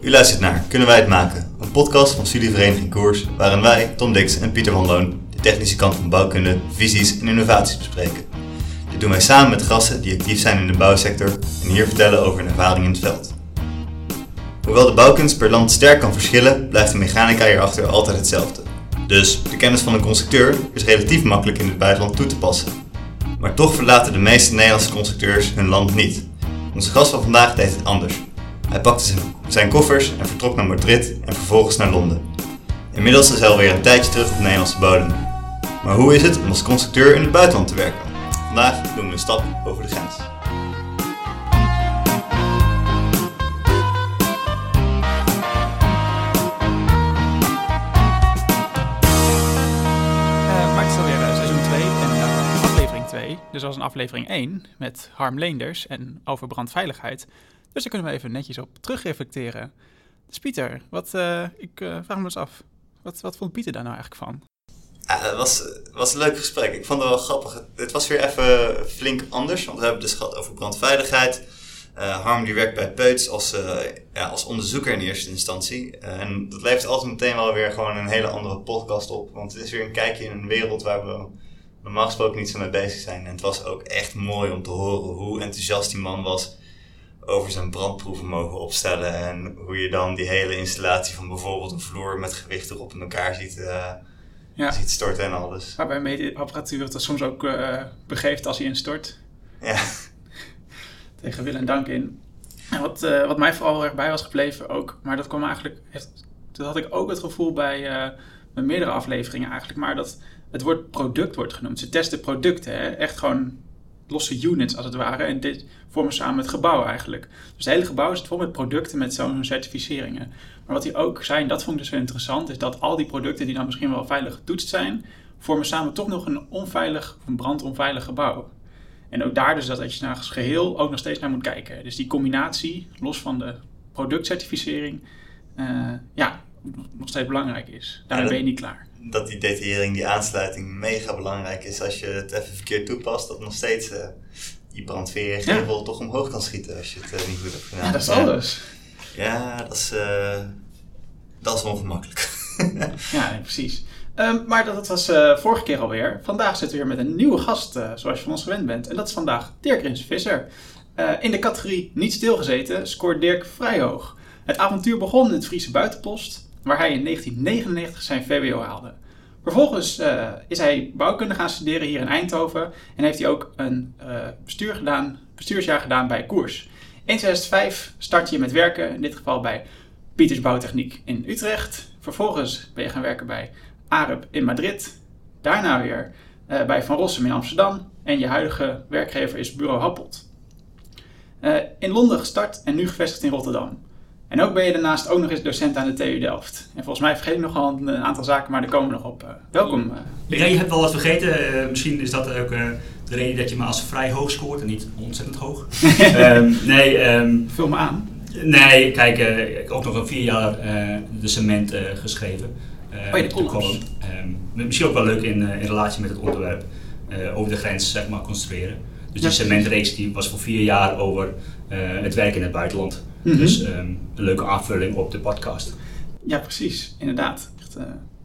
U luistert naar Kunnen wij het maken? Een podcast van Studievereniging Koers, waarin wij, Tom Dix en Pieter van Loon, de technische kant van bouwkunde, visies en innovaties bespreken. Dit doen wij samen met gasten die actief zijn in de bouwsector en hier vertellen over hun ervaring in het veld. Hoewel de bouwkunst per land sterk kan verschillen, blijft de mechanica hierachter altijd hetzelfde. Dus de kennis van een constructeur is relatief makkelijk in het buitenland toe te passen. Maar toch verlaten de meeste Nederlandse constructeurs hun land niet. Onze gast van vandaag deed het anders. Hij pakte zijn, koffers en vertrok naar Madrid en vervolgens naar Londen. Inmiddels is hij alweer een tijdje terug op Nederlandse bodem. Maar hoe is het om als constructeur in het buitenland te werken? Vandaag doen we een stap over de grens. Maar het is alweer seizoen 2 en aflevering 2. Dus was een aflevering 1 met Harm Leenders en over brandveiligheid. Dus daar kunnen we even netjes op terugreflecteren. Dus Pieter, wat, uh, ik uh, vraag me eens af, wat, wat vond Pieter daar nou eigenlijk van? Ja, het was, was een leuk gesprek. Ik vond het wel grappig. Het was weer even flink anders, want we hebben het dus gehad over brandveiligheid. Uh, Harm die werkt bij Peuts als, ja, als onderzoeker in eerste instantie. en dat levert altijd meteen wel weer gewoon een hele andere podcast op. Want het is weer een kijkje in een wereld waar we normaal gesproken niet zo mee bezig zijn. En het was ook echt mooi om te horen hoe enthousiast die man was over zijn brandproeven mogen opstellen. En hoe je dan die hele installatie van bijvoorbeeld een vloer met gewicht erop in elkaar ziet, uh, ja. ziet storten en alles. Waarbij meetapparatuur het soms ook uh, begeeft als hij instort. Ja. Tegen wil en dank in. En wat, uh, wat mij vooral erg bij was gebleven ook, maar dat kwam eigenlijk, dat had ik ook het gevoel bij, bij meerdere afleveringen eigenlijk, maar dat het woord product wordt genoemd. Ze testen producten, hè? echt gewoon losse units als het ware. En dit vormen samen het gebouw eigenlijk. Dus het hele gebouw zit vol met producten met zo'n certificeringen. Maar wat hij ook zei, en dat vond ik dus wel interessant, is dat al die producten die dan misschien wel veilig getoetst zijn, vormen samen toch nog een onveilig, een brandonveilig gebouw. En ook daar dus dat je naar het geheel ook nog steeds naar moet kijken. Dus die combinatie, los van de productcertificering, uh, ja, nog steeds belangrijk is. Daar ben je niet klaar dat die detaillering, die aansluiting mega belangrijk is. Als je het even verkeerd toepast, dat nog steeds uh, die brandweer geen ja. toch omhoog kan schieten als je het uh, niet goed hebt gedaan. Ja, dat is anders. Ja, dat is, uh, dat is ongemakkelijk. ja, precies. Um, maar dat, dat was vorige keer alweer. Vandaag zitten we weer met een nieuwe gast, zoals je van ons gewend bent. En dat is vandaag Dirk Rins Visser. in de categorie niet stilgezeten scoort Dirk vrij hoog. Het avontuur begon in het Friese buitenpost waar hij in 1999 zijn VWO haalde. Vervolgens uh, is hij bouwkunde gaan studeren hier in Eindhoven en heeft hij ook een uh, bestuur gedaan, bestuursjaar gedaan bij Koers. In 2005 start je met werken, in dit geval bij Pieters Bouwtechniek in Utrecht. Vervolgens ben je gaan werken bij AREP in Madrid. Daarna weer uh, bij Van Rossum in Amsterdam. En je huidige werkgever is Bureau Happelt. in Londen gestart en nu gevestigd in Rotterdam. En ook ben je daarnaast ook nog eens docent aan de TU Delft. En volgens mij vergeet ik nogal een aantal zaken, maar daar komen we nog op. Uh, welkom. Ja, je hebt wel wat vergeten. Uh, misschien is dat ook de reden dat je me als vrij hoog scoort en niet ontzettend hoog. um, nee, um, Vul me aan. Nee, kijk, ik heb ook nog een vier jaar de cement geschreven. oh, je de column. Um, misschien ook wel leuk in, in relatie met het onderwerp. over de grens, zeg maar, construeren. Dus die cementreeks die was voor vier jaar over het werk in het buitenland. Mm -hmm. Dus um, een leuke aanvulling op de podcast. Ja, precies. Inderdaad. Echt, uh,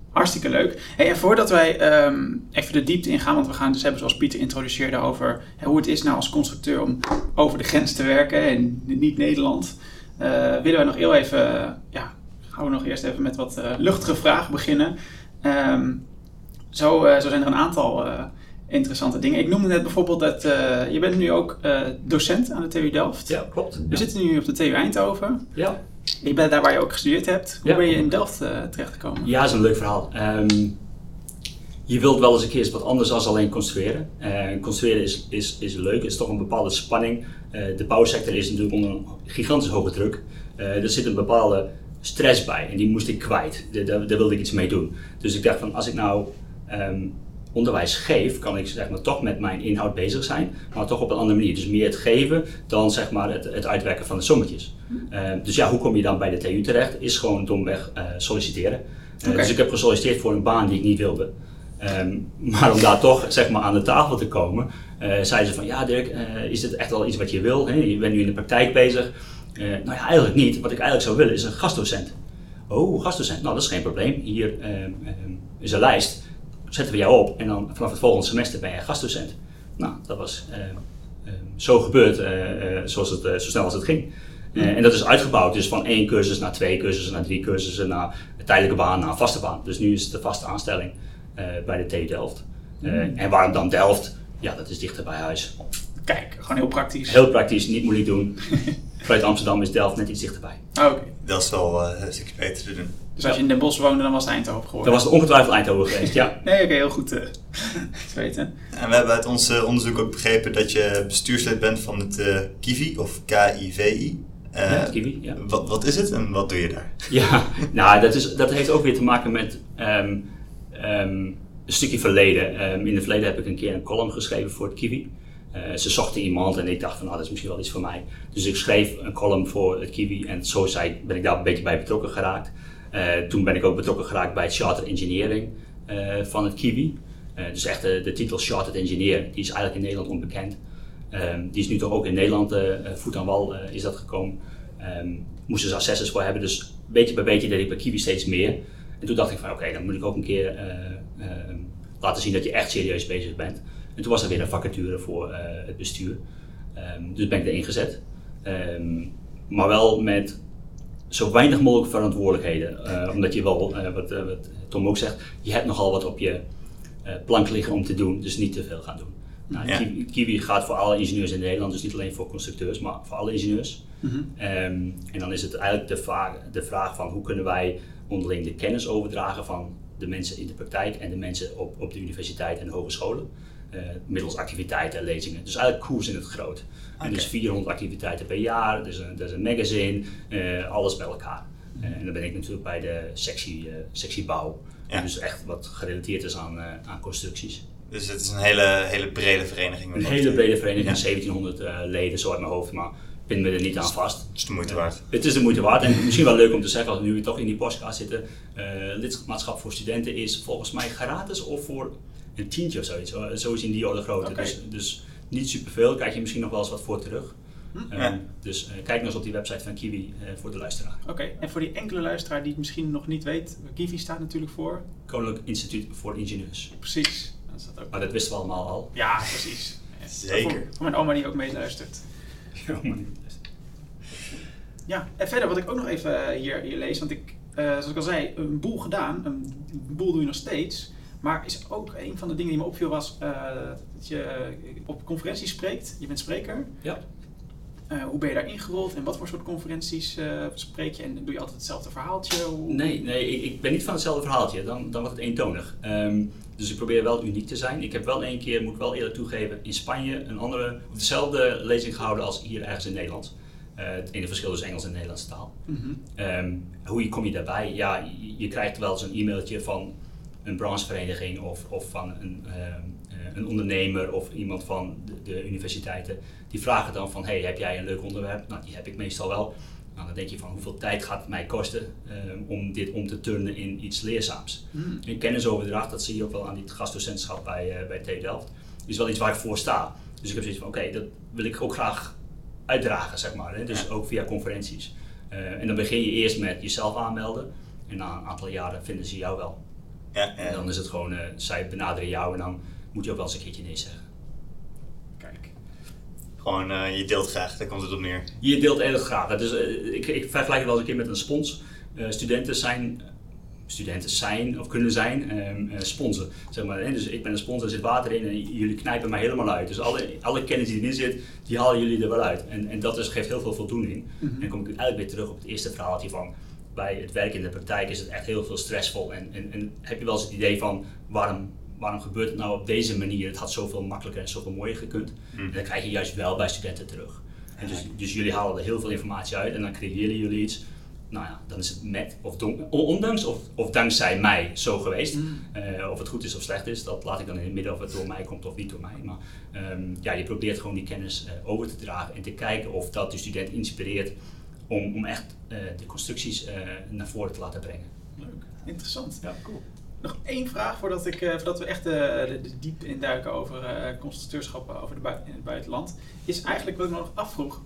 hartstikke leuk. Hey, en voordat wij um, even de diepte ingaan, want we gaan dus hebben, zoals Pieter introduceerde, over hoe het is nou als constructeur om over de grens te werken en niet Nederland. Uh, willen we nog heel even, ja, gaan we nog eerst even met wat luchtige vragen beginnen. Um, zo, zo zijn er een aantal interessante dingen. Ik noemde net bijvoorbeeld dat uh, je bent nu ook uh, docent aan de TU Delft. Ja, klopt. We ja. zitten nu op de TU Eindhoven. Ja. Je bent daar waar je ook gestudeerd hebt. Hoe ja. ben je in Delft uh, terechtgekomen? Ja, dat is een leuk verhaal. Um, je wilt wel eens een keer wat anders dan alleen construeren. construeren is, is, is leuk, is toch een bepaalde spanning. de bouwsector is natuurlijk onder een gigantisch hoge druk. er zit een bepaalde stress bij en die moest ik kwijt. Daar, daar, daar wilde ik iets mee doen. Dus ik dacht van als ik nou um, onderwijs geef, kan ik zeg maar, toch met mijn inhoud bezig zijn, maar toch op een andere manier. Dus meer het geven dan zeg maar, het, het uitwerken van de sommetjes. Uh, dus ja, hoe kom je dan bij de TU terecht? Is gewoon domweg uh, solliciteren. Uh, okay. Dus ik heb gesolliciteerd voor een baan die ik niet wilde. Um, maar om daar toch zeg maar, aan de tafel te komen, zeiden ze van ja Dirk, is dit echt wel iets wat je wil? Hè? Je bent nu in de praktijk bezig. Eh, nou ja, eigenlijk niet. Wat ik eigenlijk zou willen is een gastdocent. Oh, gastdocent. Nou, dat is geen probleem. Hier ehm, ehm, is een lijst. Zetten we jou op en dan vanaf het volgende semester ben je gastdocent. Nou, dat was ehm, ehm, zo gebeurd eh, eh, zoals het, eh, zo snel als het ging. Eh, en dat is uitgebouwd, dus van één cursus naar twee cursussen, naar drie cursussen, naar een tijdelijke baan, naar een vaste baan. Dus nu is het de vaste aanstelling eh, bij de TU Delft. Eh, En waarom dan Delft? Ja, dat is dichter bij huis. Kijk, gewoon heel praktisch. Heel praktisch, niet moeilijk doen. Vanuit Amsterdam is Delft net iets dichterbij. Ah, Oké. Dat is wel eh, een stukje beter te doen. Dus als je in Den Bosch woonde, dan was het Eindhoven Dat geworden. was het ongetwijfeld Eindhoven geweest, ja. Nee, oké, heel goed eh, te weten. En we hebben uit ons eh, onderzoek ook begrepen dat je bestuurslid bent van het eh, KIVI, of K-I-V-I. Ja, het Kiwi, ja. Wat, wat is het en wat doe je daar? Ja, nou, dat, is, dat heeft ook weer te maken met ehm, ehm, een stukje verleden. Ehm, in het verleden heb ik een keer een column geschreven voor het Kiwi. Eh, ze zochten iemand en ik dacht van, nou, dat is misschien wel iets voor mij. Dus ik schreef een column voor het Kiwi en zo zei, ben ik daar een beetje bij betrokken geraakt. Eh, toen ben ik ook betrokken geraakt bij het Chartered Engineering eh, van het Kiwi. Eh, dus echt de, titel Chartered Engineer, die is eigenlijk in Nederland onbekend. Ehm, die is nu toch ook in Nederland, voet aan wal is dat gekomen. Ehm moesten ze assessors voor hebben, dus beetje bij beetje deed ik bij Kiwi steeds meer. En toen dacht ik van oké, dan moet ik ook een keer eh, ehm, laten zien dat je echt serieus bezig bent. En toen was er weer een vacature voor het bestuur. Dus ben ik erin gezet. Maar wel met zo weinig mogelijk verantwoordelijkheden. Eh, omdat je wel, eh, wat, eh, wat Tom ook zegt, je hebt nogal wat op je plank liggen om te doen, dus niet te veel gaan doen. Nou, Ja. Kiwi, Kiwi gaat voor alle ingenieurs in Nederland, dus niet alleen voor constructeurs, maar voor alle ingenieurs. Mhm. Ehm, en dan is het eigenlijk de vraag, de vraag van hoe kunnen wij onderling de kennis overdragen van de mensen in de praktijk en de mensen op, op de universiteit en de hogescholen. Eh, middels activiteiten en lezingen. Dus eigenlijk koers in het groot. En dus 400 activiteiten per jaar, dus een, dus een magazine, eh, alles bij elkaar. Eh, en dan ben ik natuurlijk bij de sectie, sectie bouw. Ja. Dus echt wat gerelateerd is aan, aan constructies. Dus het is een hele, hele brede vereniging. Een hele brede vereniging, Ja. 1700 eh, leden, zo uit mijn hoofd, maar pin me er niet aan vast. Dus de moeite waard. Het is de moeite waard. En misschien wel leuk om te zeggen, als we nu toch in die podcast zitten, eh, lidmaatschap voor studenten is volgens mij gratis of voor een tientje of zoiets. hoor. Zoiets in die orde grootte. Dus, dus niet superveel, krijg je misschien nog wel eens wat voor terug. Hm. Eh, Ja. Dus eh, kijk nog eens op die website van Kiwi eh, voor de luisteraar. Oké, en voor die enkele luisteraar die het misschien nog niet weet, Kiwi staat natuurlijk voor. Koninklijk Instituut voor Ingenieurs. Precies. Dat is dat ook. Maar dat wisten we allemaal al. Ja, precies. Ja, Zeker. Voor, voor mijn oma die ook meeluistert. Ja, en verder wat ik ook nog even eh, hier, hier lees, want ik, eh, zoals ik al zei, een boel gedaan, een boel doe je nog steeds. Maar is ook een van de dingen die me opviel was eh, dat je op conferenties spreekt. Je bent spreker. Ja. Eh, hoe ben je daar ingerold en wat voor soort conferenties eh, spreek je? En doe je altijd hetzelfde verhaaltje? Hoe- Nee, nee ik, ik ben niet van hetzelfde verhaaltje. Dan, dan wordt het eentonig. Ehm, dus ik probeer wel uniek te zijn. Ik heb wel één keer, moet ik wel eerlijk toegeven, in Spanje een andere, of dezelfde lezing gehouden als hier ergens in Nederland. Eh, het enige verschil is Engels en Nederlandse taal. Mhm. Ehm, hoe kom je daarbij? Ja, je, je krijgt wel eens een e-mailtje van een branchevereniging of, of van een, ehm, eh, een ondernemer of iemand van de, de universiteiten. Die vragen dan van, hey, heb jij een leuk onderwerp? Nou, die heb ik meestal wel. Nou, dan denk je van, hoeveel tijd gaat het mij kosten ehm, om dit om te turnen in iets leerzaams? Mhm. En kennisoverdracht, dat zie je ook wel aan dit gastdocentschap bij, eh bij TU Delft, is wel iets waar ik voor sta. Dus ik heb zoiets van, oké, dat wil ik ook graag uitdragen, zeg maar. Hè? Dus Ja. ook via conferenties. Eh, en dan begin je eerst met jezelf aanmelden. En na een aantal jaren vinden ze jou wel. Ja, En dan is het gewoon, eh, zij benaderen jou en dan moet je ook wel eens een keertje nee zeggen. Kijk. Gewoon, eh, je deelt graag, daar komt het op neer. Je deelt erg graag. Dus, ik, ik vergelijk het wel eens een keer met een spons. Eh, studenten zijn, studenten zijn of kunnen zijn ehm eh, sponsen. Zeg maar, hè? Dus ik ben een spons, er zit water in en jullie knijpen mij helemaal uit. Dus alle, alle kennis die erin zit, die halen jullie er wel uit. En, en dat is, geeft heel veel voldoening. Mhm. En dan kom ik eigenlijk weer terug op het eerste verhaaltje van bij het werk in de praktijk is het echt heel veel stressvol. En, en, en heb je wel eens het idee van waarom, waarom gebeurt het nou op deze manier? Het had zoveel makkelijker en zoveel mooier gekund. Mhm. En dat krijg je juist wel bij studenten terug. En dus, dus jullie halen er heel veel informatie uit en dan creëren jullie iets. Nou ja, dan is het met of don- ondanks of, of dankzij mij zo geweest. Mm. Eh, of het goed is of slecht is, dat laat ik dan in het midden of het door mij komt of niet door mij. Maar ehm, ja, je probeert gewoon die kennis eh, over te dragen en te kijken of dat de student inspireert om, om echt eh, de constructies eh, naar voren te laten brengen. Leuk. Interessant. Ja, cool. Nog één vraag voordat, ik, eh, voordat we echt de, de diep induiken over constructeurschap over de bui- in het buitenland. Is eigenlijk wat ik me nog afvroeg.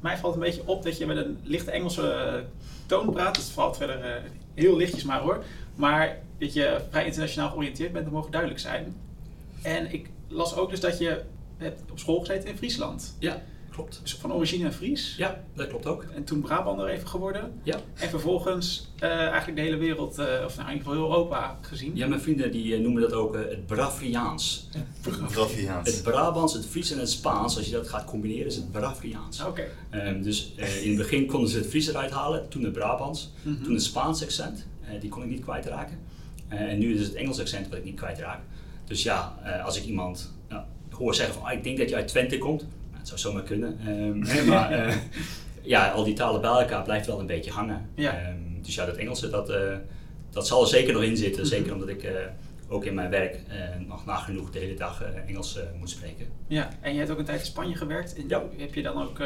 mij valt een beetje op dat je met een lichte Engelse toon praat. Het valt verder heel lichtjes maar hoor. Maar dat je vrij internationaal georiënteerd bent, dat mogen duidelijk zijn. En ik las ook dus dat je hebt op school gezeten in Friesland. Ja, klopt. Dus van origine Fries. Ja, dat klopt ook. En toen Brabander even geworden. Ja. En vervolgens eh, eigenlijk de hele wereld, eh, of nou in ieder geval heel Europa gezien. Ja, mijn vrienden die eh, noemen dat ook eh, het Bravriaans. Braviaans. Het Brabants, het Fries en het Spaans, als je dat gaat combineren, is het Bravriaans. Oké. Ehm, dus eh, in het begin konden ze het Fries eruit halen, toen het Brabants, Mhm. toen het Spaans accent, eh, die kon ik niet kwijtraken. Eh, en nu is het Engels accent wat ik niet kwijtraak. Dus ja, eh, als ik iemand nou, hoor zeggen van ah, ik denk dat je uit Twente komt, het zou zomaar kunnen. Ehm, maar eh, ja, al die talen bij elkaar blijft wel een beetje hangen. Ja. Ehm, dus ja, dat Engelse dat, eh, dat zal er zeker nog in zitten. Mhm. Zeker omdat ik eh, ook in mijn werk nog nagenoeg de hele dag Engels moet spreken. Ja, en je hebt ook een tijd in Spanje gewerkt. En Ja. Heb je dan ook,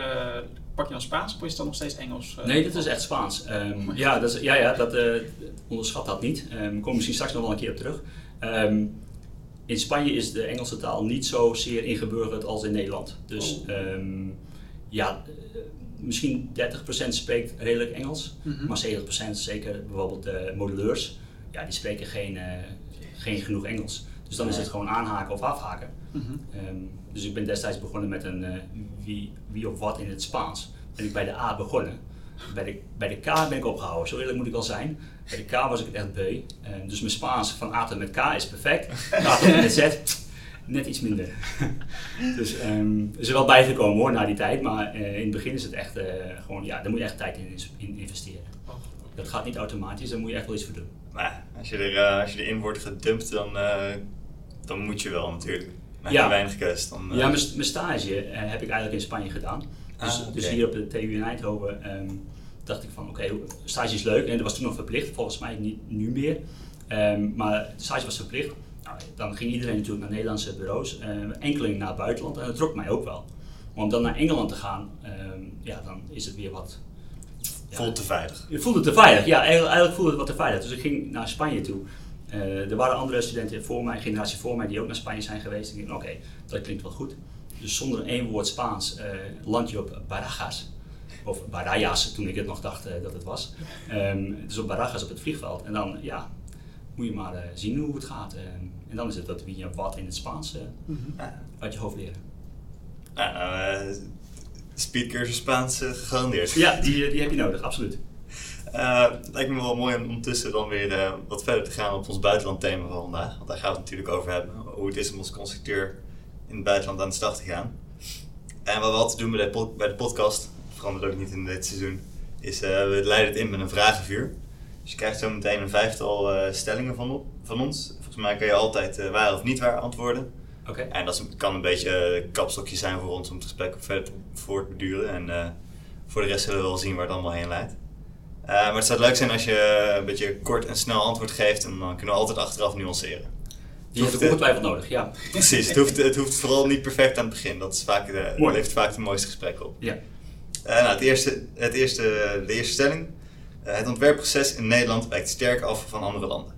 pak je dan Spaans of is het dan nog steeds Engels? Nee, dat is echt Spaans. Ehm, ja, dat is, ja, ja, dat onderschat dat niet. Daar kom ik misschien straks nog wel een keer op terug. In Spanje is de Engelse taal niet zozeer ingeburgerd als in Nederland. Dus Oh. ehm, ja, eh, misschien 30% spreekt redelijk Engels, Mhm. maar 70% zeker bijvoorbeeld de modelleurs, ja, die spreken geen, eh, geen genoeg Engels. Dus dan is het gewoon aanhaken of afhaken. Mhm. Ehm, dus ik ben destijds begonnen met een eh, wie, wie of wat in het Spaans. Ben ik bij de A begonnen. Bij de, bij de K ben ik opgehouden, zo eerlijk moet ik al zijn. Bij de K was ik het echt beu. Ehm, dus mijn Spaans van A tot met K is perfect. A tot met Z, net iets minder. dus er is er wel bijgekomen hoor, na die tijd. Maar eh, in het begin is het echt eh, gewoon, ja, daar moet je echt tijd in, in investeren. Dat gaat niet automatisch, daar moet je echt wel iets voor doen. Maar als je, er, eh, als je erin wordt gedumpt, dan, dan moet je wel natuurlijk. Maar Ja. weinig keus. Dan, eh, Ja, mijn, stage heb ik eigenlijk in Spanje gedaan. Dus, Ah, dus hier op de TU in Eindhoven ehm, dacht ik van oké, stage is leuk. En dat was toen nog verplicht, volgens mij niet nu meer. Ehm, maar de stage was verplicht. Nou, dan ging iedereen natuurlijk naar Nederlandse bureaus, eh, enkeling naar het buitenland. En dat trok mij ook wel. Maar om dan naar Engeland te gaan, ehm, ja, dan is het weer wat... ja, voelt te veilig. je voelde te veilig, ja, eigenlijk eigenlijk voelde het wat te veilig. Dus ik ging naar Spanje toe. Eh, er waren andere studenten voor mij, generatie voor mij, die ook naar Spanje zijn geweest. Ik dacht, oké, dat klinkt wel goed. Dus zonder één woord Spaans eh land je op Barajas. Of Barayas, toen ik het nog dacht eh, dat het was. Ehm, dus op Barajas op het vliegveld. En dan, ja, moet je maar eh, zien hoe het gaat. Ehm, en dan is het dat wie je wat in het Spaans eh, Mhm. Uit je hoofd leren. Nou, speedcursus Spaans gegarandeerd. Ja, die, die heb je nodig, absoluut. Eh, het lijkt me wel mooi om ondertussen dan weer eh, wat verder te gaan op ons buitenland thema van vandaag. Want daar gaan we het natuurlijk over hebben. Hoe het is om als constructeur in het buitenland aan de slag te gaan. En wat we altijd doen bij de, bij de podcast, verandert ook niet in dit seizoen, is eh, we leiden het in met een vragenvuur. Dus je krijgt zo meteen een vijftal eh, stellingen van, op, van ons. Volgens mij kan je altijd eh, waar of niet waar antwoorden. Oké. En dat is- kan een beetje een kapstokje zijn voor ons om het gesprek verder te voortbeduren. En voor de rest zullen we wel zien waar het allemaal heen leidt. Maar het zou leuk zijn als je een beetje kort en snel antwoord geeft en dan kunnen we altijd achteraf nuanceren. Die hoeft, ongetwijfeld nodig, ja. Precies, het hoeft, het hoeft vooral niet perfect aan het begin. Dat is vaak de, Mooi. levert vaak de mooiste gesprekken op. Ja. Eh, nou, het eerste, het eerste, de eerste stelling. Eh, het ontwerpproces in Nederland wijkt sterk af van andere landen.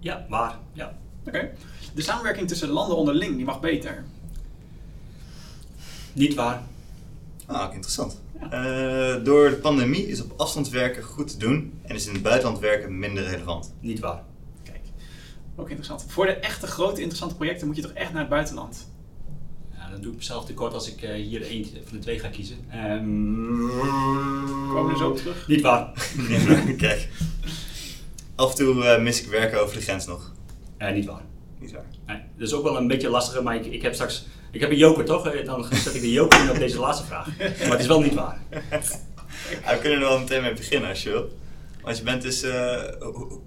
Ja, waar, ja. Oké. De samenwerking tussen landen onderling, die mag beter. Niet waar. Ah, ook interessant. Eh, door de pandemie is op afstand werken goed te doen en is in het buitenland werken minder relevant. Niet waar. Ook interessant. Voor de echte grote interessante projecten moet je toch echt naar het buitenland? Ja, dan doe ik mezelf tekort als ik eh, hier één van de twee ga kiezen. Ehm, Komen we er zo op terug? Niet waar. Kijk. Af en toe eh, mis ik werken over de grens nog. Eh, niet waar. Niet waar. Nee, dat is ook wel een beetje lastiger, maar ik, ik heb straks... Ik heb een joker, toch? Dan zet ik de joker in op deze laatste vraag. Maar het is wel niet waar. We kunnen er wel meteen mee beginnen als je wil. Want je bent dus... eh,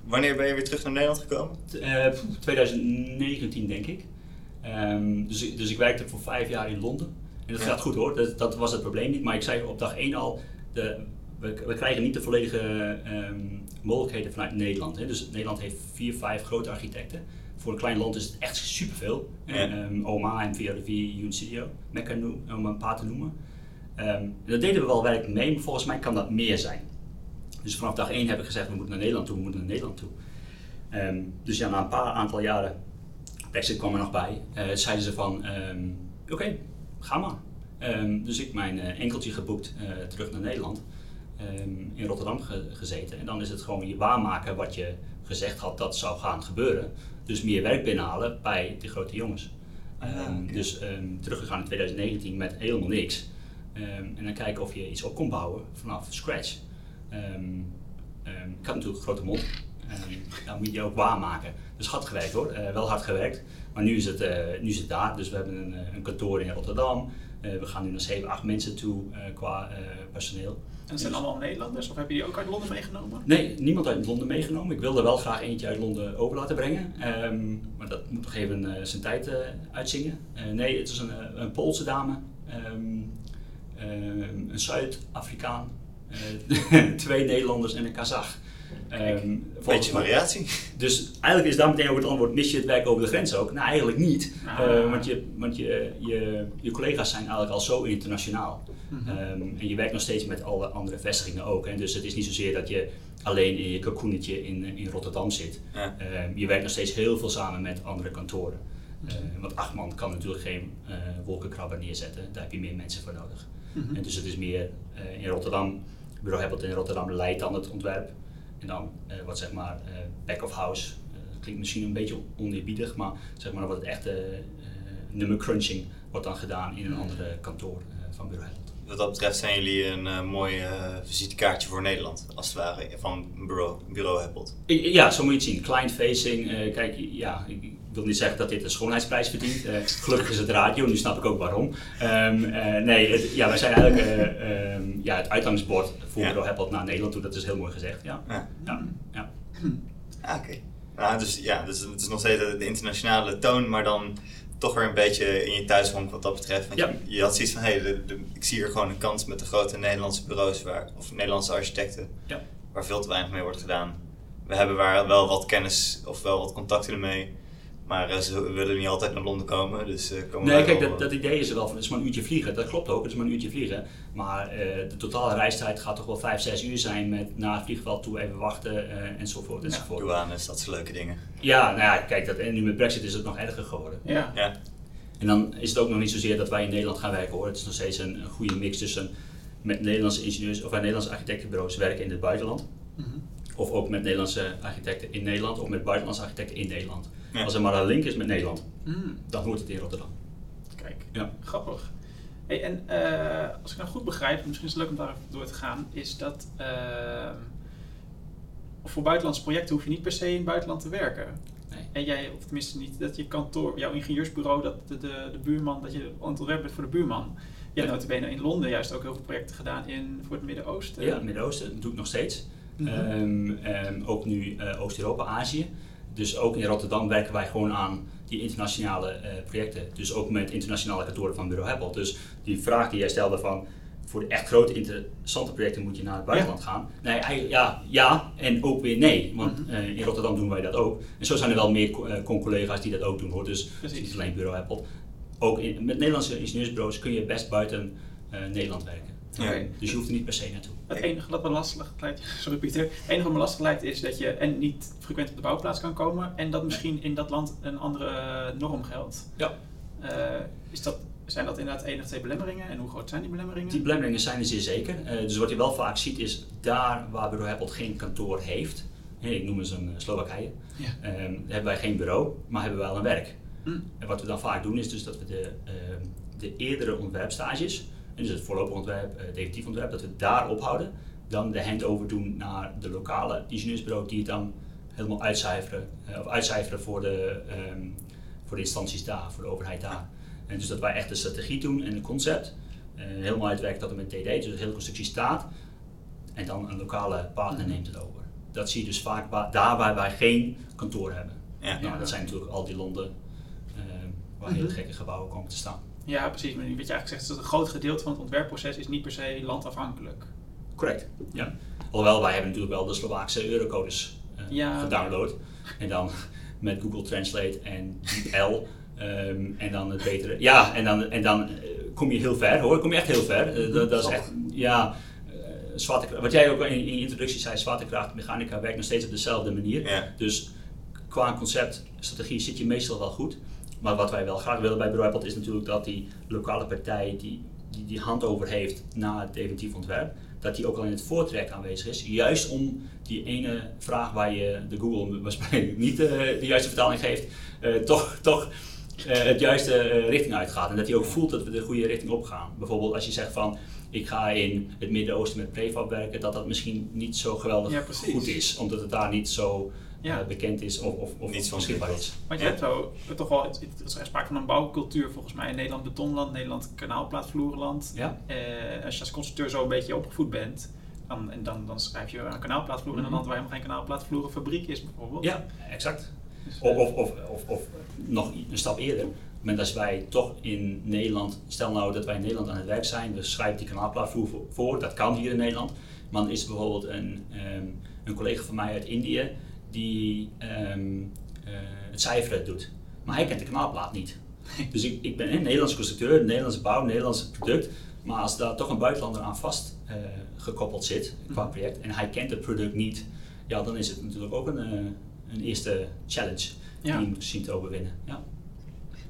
wanneer ben je weer terug naar Nederland gekomen? Eh, 2019, denk ik. Ehm, dus, ik- dus ik werkte voor vijf jaar in Londen. En dat Ja. gaat goed hoor, dat, dat was het probleem niet. Maar ik zei op dag één al, de, we, we krijgen niet de volledige ehm, mogelijkheden vanuit Nederland. Hè. Dus Nederland heeft vier, vijf grote architecten. Voor een klein land is het echt superveel. Ja. Ehm, OMA en VRV, Unit Studio, Mecca noem- om een paar te noemen. Dat deden we wel werk mee, maar volgens mij kan dat meer zijn. Dus vanaf dag één heb ik gezegd, we moeten naar Nederland toe, we moeten naar Nederland toe. Ehm, dus ja, na een paar aantal jaren, Brexit kwam er nog bij, eh, zeiden ze van, ehm, oké, ga maar. Ehm, dus ik mijn eh, enkeltje geboekt eh, terug naar Nederland. In Rotterdam ge- gezeten. En dan is het gewoon je waarmaken wat je gezegd had dat zou gaan gebeuren. Dus meer werk binnenhalen bij de grote jongens. Ah. Dus teruggegaan in 2019 met helemaal niks. En dan kijken of je iets op kon bouwen vanaf scratch. Ehm, ehm, ik had natuurlijk een grote mond. Ehm dan moet je ook waarmaken. Dus hard gewerkt hoor, Eh, wel hard gewerkt. Maar nu is het, eh, nu is het daar. Dus we hebben een, eh, een kantoor in Rotterdam. We gaan nu naar 7, 8 mensen toe qua personeel. En dat zijn allemaal Nederlanders? Of heb je die ook uit Londen meegenomen? Nee, niemand uit Londen meegenomen. Ik wilde wel graag eentje uit Londen over laten brengen. Ehm, maar dat moet nog even zijn tijd uitzingen. Nee, het is een, een Poolse dame. Ehm, ehm, een Zuid-Afrikaan. Eh, twee Nederlanders en een Kazach. Ehm, Beetje variatie. dus eigenlijk is daar meteen ook het antwoord, mis je het werk over de grens ook? Nou, eigenlijk niet. Ah. Eh, want je, want je, je, je collega's zijn eigenlijk al zo internationaal. Mhm. Ehm, en je werkt nog steeds met alle andere vestigingen ook. Hè? Dus het is niet zozeer dat je alleen in je cocoonetje in, in Rotterdam zit. Ja. Ehm, je werkt nog steeds heel veel samen met andere kantoren. Mhm. Eh, want acht man kan natuurlijk geen eh, wolkenkrabber neerzetten. Daar heb je meer mensen voor nodig. Mhm. En dus het is meer eh, in Rotterdam, Bureau Hebbelt in Rotterdam leidt dan het ontwerp. En dan eh, wat zeg maar eh, back of house. eh, dat klinkt misschien een beetje oneerbiedig, maar zeg maar wat het echte nummer crunching wordt dan gedaan in een andere kantoor van Bureau Hebbelt. Wat dat betreft zijn jullie een mooi visitekaartje voor Nederland, als het ware, van bureau, bureau Heppelt. I- Ja, zo moet je het zien. Client facing. eh, kijk, ja, ik wil niet zeggen dat dit een schoonheidsprijs verdient. Eh, gelukkig is het radio, nu snap ik ook waarom. Ehm, eh, nee, het, ja, wij zijn eigenlijk ehm, ja, het uitgangsbord voor Ja. Bureau Hebbelt naar Nederland toe. Dat is heel mooi gezegd. Ja. Ja. Ja, ja. Ah, oké. Nou, dus ja, dus het is nog steeds de internationale toon, maar dan toch weer een beetje in je thuisbank wat dat betreft. Want Ja. je, je had zoiets van, hé, hey, ik zie hier gewoon een kans met de grote Nederlandse bureaus, waar, of Nederlandse architecten, Ja. waar veel te weinig mee wordt gedaan. We hebben waar wel wat kennis of wel wat contacten ermee, maar eh, ze willen niet altijd naar Londen komen, dus eh, komen Nee, kijk, dat, eh, dat idee is er wel van, het is maar een uurtje vliegen. Dat klopt ook, het is maar een uurtje vliegen. Maar eh, de totale reistijd gaat toch wel 5, 6 uur zijn met naar het vliegveld toe even wachten eh, enzovoort. ja, enzovoort. douanes, dat soort leuke dingen. Ja, nou ja, kijk, dat, en nu met Brexit is het nog erger geworden. Ja. Ja, En dan is het ook nog niet zozeer dat wij in Nederland gaan werken hoor. Het is nog steeds een, een goede mix tussen met Nederlandse ingenieurs of Nederlandse architectenbureaus werken in het buitenland. Mhm. Of ook met Nederlandse architecten in Nederland of met buitenlandse architecten in Nederland. Ja. Als er maar een link is met Nederland, Mm, dan hoort het in Rotterdam. Kijk, Ja. grappig. Hey, en eh, als ik nou goed begrijp, misschien is het leuk om daar even door te gaan, is dat ehm, voor buitenlandse projecten hoef je niet per se in het buitenland te werken. Nee. En jij, of tenminste niet, dat je kantoor, jouw ingenieursbureau, dat de, de, de buurman, dat je ontwerp bent voor de buurman. Je hebt notabene in Londen juist ook heel veel projecten gedaan in, voor het Midden-Oosten. Ja, het Midden-Oosten, dat doe ik nog steeds. Mhm. Ehm, ehm, ook nu eh, Oost-Europa, Azië. Dus ook in Rotterdam werken wij gewoon aan die internationale eh, projecten. Dus ook met internationale kantoren van Bureau Heppel. Dus die vraag die jij stelde van voor de echt grote interessante projecten moet je naar het buitenland gaan. Nee, eigenlijk, ja, ja en ook weer nee. Want Mhm. eh, in Rotterdam doen wij dat ook. En zo zijn er wel meer co- eh, con-collega's die dat ook doen hoor. Dus het is Precies. niet alleen Bureau Heppel. Ook in, met Nederlandse ingenieursbureaus kun je best buiten eh, Nederland werken. Ja. Dus je hoeft er niet per se naartoe. Het enige dat me lastig lijkt, sorry Pieter, het enige wat me lastig lijkt is dat je en niet frequent op de bouwplaats kan komen en dat misschien in dat land een andere norm geldt. Ja. Eh, is dat, zijn dat inderdaad één of twee belemmeringen en hoe groot zijn die belemmeringen? Die belemmeringen zijn er zeer zeker. Eh, dus wat je wel vaak ziet is daar waar Bureau Heppelt geen kantoor heeft. Ik noem eens een eh, Slowakije. Ja. Ehm, hebben wij geen bureau, maar hebben we wel een werk. Hm. En wat we dan vaak doen is dus dat we de, ehm, de eerdere ontwerpstages, dus het voorlopig ontwerp, eh, definitief ontwerp, dat we daar ophouden. Dan de handover doen naar de lokale ingenieursbureau die het dan helemaal uitcijferen, eh, of uitcijferen voor de, ehm, voor de instanties daar, voor de overheid daar. En dus dat wij echt de strategie doen en het concept. eh, helemaal uitwerken tot en met TD, dus de hele constructie staat. En dan een lokale partner Mhm. neemt het over. Dat zie je dus vaak wa- daar waar wij geen kantoor hebben. Ja. Nou, dat zijn natuurlijk al die landen waar Mhm. hele gekke gebouwen komen te staan. Ja, precies. Maar wat je eigenlijk zegt is dat een groot gedeelte van het ontwerpproces is niet per se landafhankelijk. Correct, ja. Alhoewel, wij hebben natuurlijk wel de Slovaakse eurocodes eh, Ja. gedownload. En dan met Google Translate en DeepL. ehm, en dan het betere. Ja, en dan, en dan eh, kom je heel ver hoor. Kom je echt heel ver. Eh, dat, dat is echt, ja. eh, wat jij ook in, in je introductie zei, zwaartekracht, mechanica werkt nog steeds op dezelfde manier. Ja. Dus qua concept, strategie zit je meestal wel goed. Maar wat wij wel graag willen bij Bureau is natuurlijk dat die lokale partij die die, die hand over heeft na het definitief ontwerp, dat die ook al in het voortraject aanwezig is. Juist om die ene vraag waar je de Google waarschijnlijk niet uh, de juiste vertaling geeft, uh, toch, toch uh, het juiste richting uitgaat. En dat hij ook voelt dat we de goede richting op gaan. Bijvoorbeeld als je zegt van ik ga in het Midden-Oosten met prefab werken, dat dat misschien niet zo geweldig Ja, goed is. Omdat het daar niet zo Ja. eh, bekend is of, of, of Niet beschikbaar is. Want je hebt zo, toch wel, het, het, er is sprake van een bouwcultuur volgens mij. In Nederland betonland, Nederland kanaalplaatvloerland. Ja? Eh, als je als constructeur zo een beetje opgevoed bent, dan, en dan, dan schrijf je een kanaalplaatvloer in een Mhm. land waar helemaal geen kanaalplaatvloerenfabriek is bijvoorbeeld. Ja, exact. Dus, Of, eh, of, of, of, of nog een stap eerder. Op het moment dat wij toch in Nederland, stel nou dat wij in Nederland aan het werk zijn, we schrijven die kanaalplaatvloer voor, voor, dat kan hier in Nederland. Maar dan is er bijvoorbeeld een, ehm, een collega van mij uit Indië die ehm, eh, het cijferen doet. Maar hij kent de kanaalplaat niet. Dus ik, ik ben een Nederlandse constructeur, een Nederlandse bouw, een Nederlands product. Maar als daar toch een buitenlander aan vast eh, gekoppeld zit qua Mhm. project en hij kent het product niet, ja, dan is het natuurlijk ook een, eh, een eerste challenge Ja. die je moet zien te overwinnen. Ja.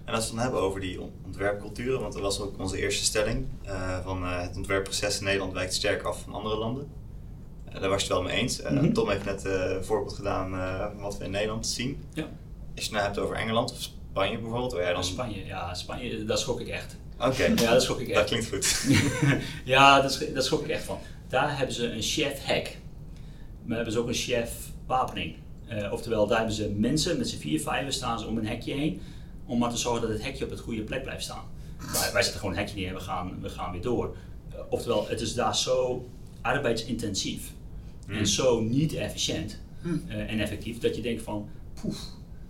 En als we het dan hebben over die on- ontwerpculturen, want dat was ook onze eerste stelling, van het ontwerpproces in Nederland wijkt sterk af van andere landen. Eh, daar was je het wel mee eens. Eh, Mhm. Tom heeft net eh, een voorbeeld gedaan eh, van wat we in Nederland zien. Ja. Als je het nou hebt over Engeland of Spanje bijvoorbeeld, waar jij dan... Spanje, ja, Spanje, daar schrok ik echt. Oké, Ja, dat schrok ik dat echt. klinkt goed. ja, dat, daar schrok ik echt van. Daar hebben ze een chef hek. Maar hebben ze ook een chef wapening. Eh, oftewel, daar hebben ze mensen met z'n vier, vijven staan ze om een hekje heen. Om maar te zorgen dat het hekje op het goede plek blijft staan. Wij, wij zetten gewoon een hekje neer en we gaan, we gaan weer door. Oftewel, het is daar zo arbeidsintensief. Hmm. En zo niet efficiënt Hm. eh, en effectief dat je denkt van, poef,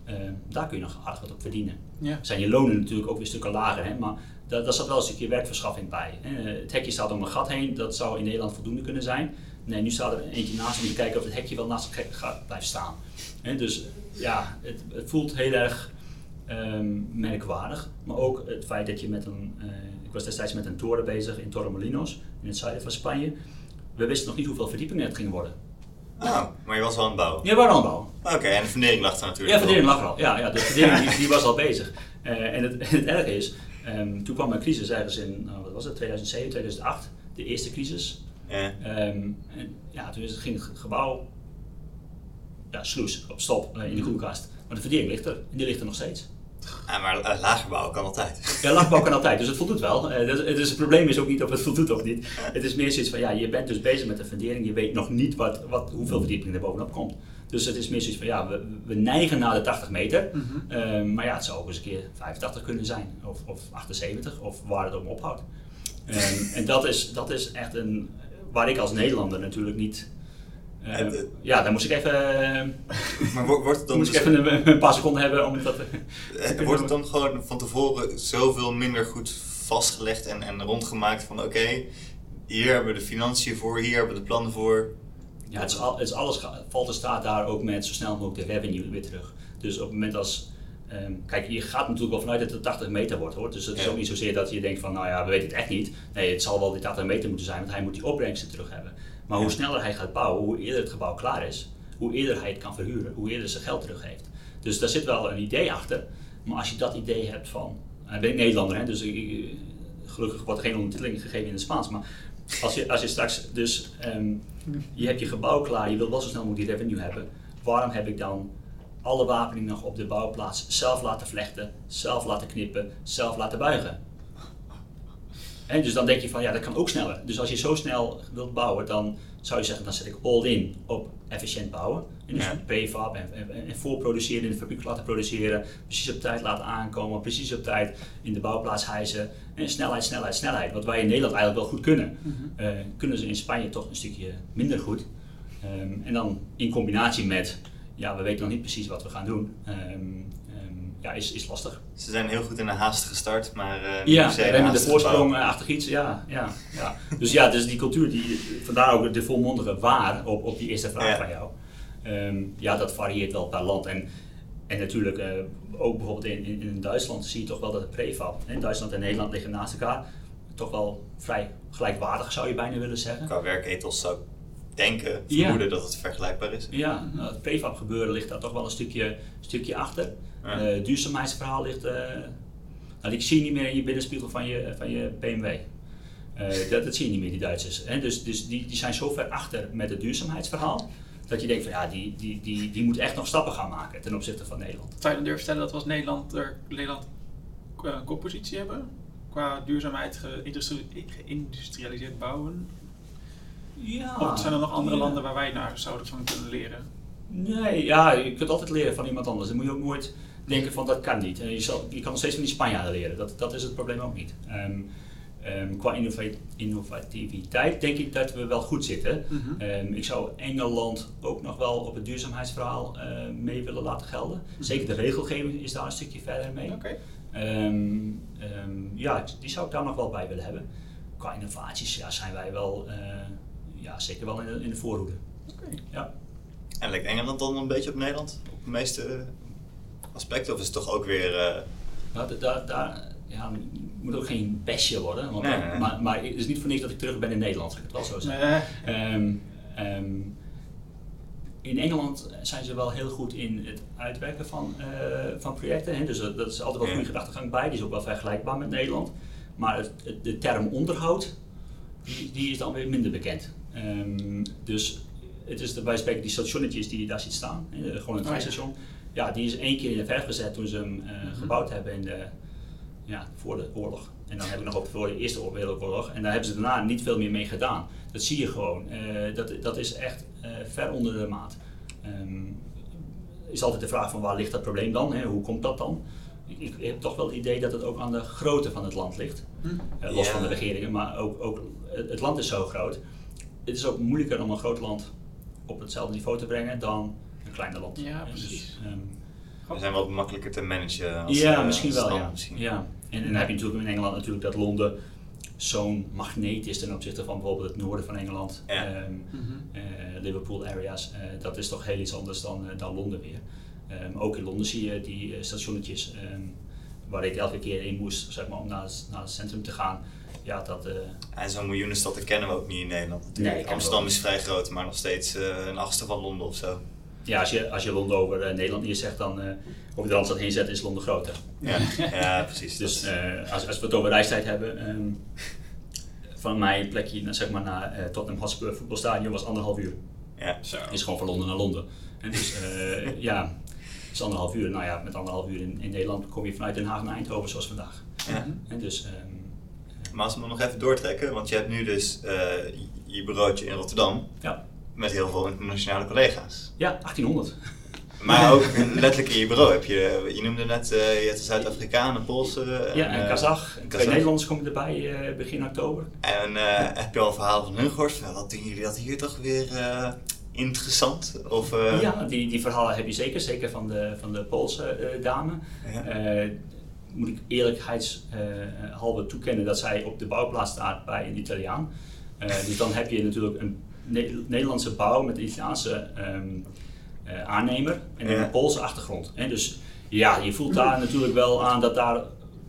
eh, daar kun je nog aardig wat op verdienen Ja. zijn je lonen natuurlijk ook weer stukken lager. Hè? Maar daar, daar zat wel een stukje werkverschaffing bij. Hè? Het hekje staat om een gat heen, dat zou in Nederland voldoende kunnen zijn. Nee, nu staat er eentje naast om te kijken of het hekje wel naast het gat blijft staan. Hè? Dus ja, het, het voelt heel erg ehm, merkwaardig. Maar ook het feit dat je met een... eh, ik was destijds met een toren bezig in Torremolinos, in het zuiden van Spanje. We wisten nog niet hoeveel verdiepingen het ging worden. Nou, maar je was wel aan het bouwen. Ja, waarom bouwen? Oké, en de fundering lag er natuurlijk Ja, verdeling wel. lag er al. Ja, ja de verdeling die, die was al bezig. Eh, en, het, het erge is, ehm, toen kwam een crisis ergens in, nou, wat was het, 2007, 2008, de eerste crisis. Ja. Ehm, en, ja, toen is het, ging het gebouw, ja, sloes, op stop eh, in de koelkast. Maar de verdeling ligt er, en die ligt er nog steeds. Ah, maar eh, lager bouwen kan altijd. Ja, lagbouw kan altijd, dus het voldoet wel. Eh, dus, dus het probleem is ook niet of het voldoet of niet. Het is meer zoiets van, ja, je bent dus bezig met de fundering, je weet nog niet wat, wat, hoeveel verdieping er bovenop komt. Dus het is meer zoiets van, ja, we, we neigen naar de 80 meter, Mhm. eh, maar ja, het zou ook eens een keer 85 kunnen zijn, of, of 78, of waar het ook ophoudt. Ehm, en dat is, dat is echt een, waar ik als Nederlander natuurlijk niet... eh, ja, daar moest ik even, eh, Maar wo- wordt het dan, moest ik dus- even een, een paar seconden hebben om dat... eh, wordt het dan gewoon van tevoren zoveel minder goed vastgelegd en, en rondgemaakt van oké, hier hebben we de financiën voor, hier hebben we de plannen voor. Ja, het is, al, het is alles valt en staat daar ook met zo snel mogelijk de revenue weer terug. Dus op het moment als. ehm, kijk, je gaat natuurlijk wel vanuit dat het 80 meter wordt hoor. Dus het is ook niet zozeer dat je denkt van, nou ja, we weten het echt niet. Nee, het zal wel die 80 meter moeten zijn, want hij moet die opbrengsten terug hebben. Maar hoe sneller hij gaat bouwen, hoe eerder het gebouw klaar is, hoe eerder hij het kan verhuren, hoe eerder zijn geld terug heeft. Dus daar zit wel een idee achter. Maar als je dat idee hebt van. Ik ben Nederlander, hè, dus ik, ik- gelukkig wordt er geen ondertiteling gegeven in het Spaans. Maar als je, als je straks dus. ehm, je hebt je gebouw klaar, je wilt wel zo snel mogelijk die revenue hebben. Waarom heb ik dan alle wapening nog op de bouwplaats zelf laten vlechten, zelf laten knippen, zelf laten buigen? En dus dan denk je van ja, dat kan ook sneller. Dus als je zo snel wilt bouwen, dan zou je zeggen, dan zet ik all in op efficiënt bouwen. En dus Ja. prefab en, en, en voorproduceren, in de fabriek laten produceren, precies op tijd laten aankomen, precies op tijd in de bouwplaats hijsen. En snelheid, snelheid, snelheid. Wat wij in Nederland eigenlijk wel goed kunnen, Mhm. eh, kunnen ze in Spanje toch een stukje minder goed. Ehm, en dan in combinatie met, ja, we weten nog niet precies wat we gaan doen, ehm, ja, is, is lastig. Ze zijn heel goed in een haastige start, maar eh Ja, een rennen de voorsprong eh, achter iets, ja, ja, ja. Dus ja, dus die cultuur, die, vandaar ook de volmondige waar op, op die eerste vraag Ja. van jou. Ehm, ja, dat varieert wel per land. En, en natuurlijk, eh, ook bijvoorbeeld in, in, in Duitsland zie je toch wel dat het prefab, in Duitsland en Nederland liggen naast elkaar, toch wel vrij gelijkwaardig zou je bijna willen zeggen. Qua werkethos zou denken, Ja. vermoeden dat het vergelijkbaar is. Ja, nou, het prefab gebeuren ligt daar toch wel een stukje, stukje achter. Ja. Eh, het duurzaamheidsverhaal ligt, eh, nou, die zie niet meer in je binnenspiegel van je, van je BMW. Eh, dat, dat zie je niet meer, die Duitsers. Hè? Dus, dus die, die zijn zo ver achter met het duurzaamheidsverhaal, dat je denkt van ja, die, die, die, die moet echt nog stappen gaan maken ten opzichte van Nederland. Zou je dan durven stellen dat we als Nederland, er, Nederland een koppositie hebben? Qua duurzaamheid geïndustri- geïndustrialiseerd bouwen? Ja, Of zijn er nog andere ja. landen waar wij naar zouden van kunnen leren? Nee, ja, je kunt altijd leren van iemand anders. Dan moet je ook nooit denken van dat kan niet. En je, zal, je kan nog steeds van die Spanjaarden leren. Dat, dat is het probleem ook niet. Ehm, ehm, qua innova- innovativiteit denk ik dat we wel goed zitten. Mhm. Ehm, ik zou Engeland ook nog wel op het duurzaamheidsverhaal eh, mee willen laten gelden. Zeker de regelgeving is daar een stukje verder mee. Oké. Ehm, ehm, ja, die zou ik daar nog wel bij willen hebben. Qua innovaties ja, zijn wij wel eh, ja, zeker wel in de, in de voorhoede. Oké. Ja. En lijkt Engeland dan een beetje op Nederland? Op de meeste aspecten? Of is het toch ook weer... Nou, da- daar, daar ja, het moet ook geen bestje worden. Want, Nee, nee, nee. Maar, maar het is niet voor niks dat ik terug ben in Nederland, zal ik het wel zo zeggen. Nee. Ehm, ehm, in Engeland zijn ze wel heel goed in het uitwerken van, eh, van projecten. Hè? Dus dat, dat is altijd wel Ja. goede gedachtegang bij. Die is ook wel vergelijkbaar met Nederland. Maar het, het- de term onderhoud, die, die is dan weer minder bekend. Ehm, dus het is de, bij spreken die stationnetjes die je daar ziet staan. hè, gewoon een Oh, ja. Ja, die is één keer in de verf gezet toen ze hem eh, Mhm. gebouwd hebben in de, ja, voor de oorlog. En dan heb ik nog op voor de Eerste Wereldoorlog. En daar hebben ze daarna niet veel meer mee gedaan. Dat zie je gewoon. Eh, dat, dat is echt eh, ver onder de maat. Ehm, is altijd de vraag van waar ligt dat probleem dan? Hè? Hoe komt dat dan? Ik, ik heb toch wel het idee dat het ook aan de grootte van het land ligt. Hm. Los Ja. van de regeringen, maar ook, ook het land is zo groot. Het is ook moeilijker om een groot land op hetzelfde niveau te brengen dan een kleiner land. Ja, precies. Dus, ehm, we zijn wat makkelijker te managen als ja, eh, misschien als wel. Ja. misschien. Ja. En, en dan heb je natuurlijk in Engeland natuurlijk dat Londen zo'n magneet is ten opzichte van bijvoorbeeld het noorden van Engeland, Ja. ehm, Mhm. eh, Liverpool areas. Eh, dat is toch heel iets anders dan, eh, dan Londen weer. Ehm, ook in Londen zie je die stationnetjes waar ik elke keer in moest zeg maar, om naar het, naar het centrum te gaan. Ja, dat, eh, En zo'n miljoenenstad dat kennen we ook niet in Nederland natuurlijk. Nee, Amsterdam is vrij groot, maar nog steeds een achtste van Londen of zo. Ja, als, je, als je Londen over eh, Nederland neerzegt, dan eh over de Randstad heen zet, is Londen groter. Ja, ja precies. Dus eh, als, als we het over reistijd hebben, ehm, van mijn plekje naar, zeg maar, naar Tottenham Hotspur voetbalstadion was anderhalf uur. ja. Zo. Is gewoon van Londen naar Londen. En dus ja, is anderhalf uur. Nou ja, met anderhalf uur in, in Nederland kom je vanuit Den Haag naar Eindhoven zoals vandaag. Ja. En dus, ehm, Maar als we hem nog even doortrekken, want je hebt nu dus eh, je bureautje in Rotterdam ja. Met heel veel internationale collega's. ja, 1800. Maar ook letterlijk in je bureau heb je, je noemde net, eh, je hebt een Zuid-Afrikaan, een Poolse. ja, en eh, Kazach. Twee Kazach. Nederlanders komen erbij eh, begin oktober. En eh, heb je al een verhaal van hun gehoord? Wat doen jullie dat hier toch weer interessant? Of, Ja, die, die verhalen heb je zeker. Zeker van de, van de Poolse dame. Ja. Moet ik eerlijkheidshalve toekennen dat zij op de bouwplaats staat bij een Italiaan. Dus dan heb je natuurlijk een Ne- Nederlandse bouw met een Italiaanse ehm, eh, aannemer en Ja. een Poolse achtergrond. En dus ja, je voelt daar natuurlijk wel aan dat daar...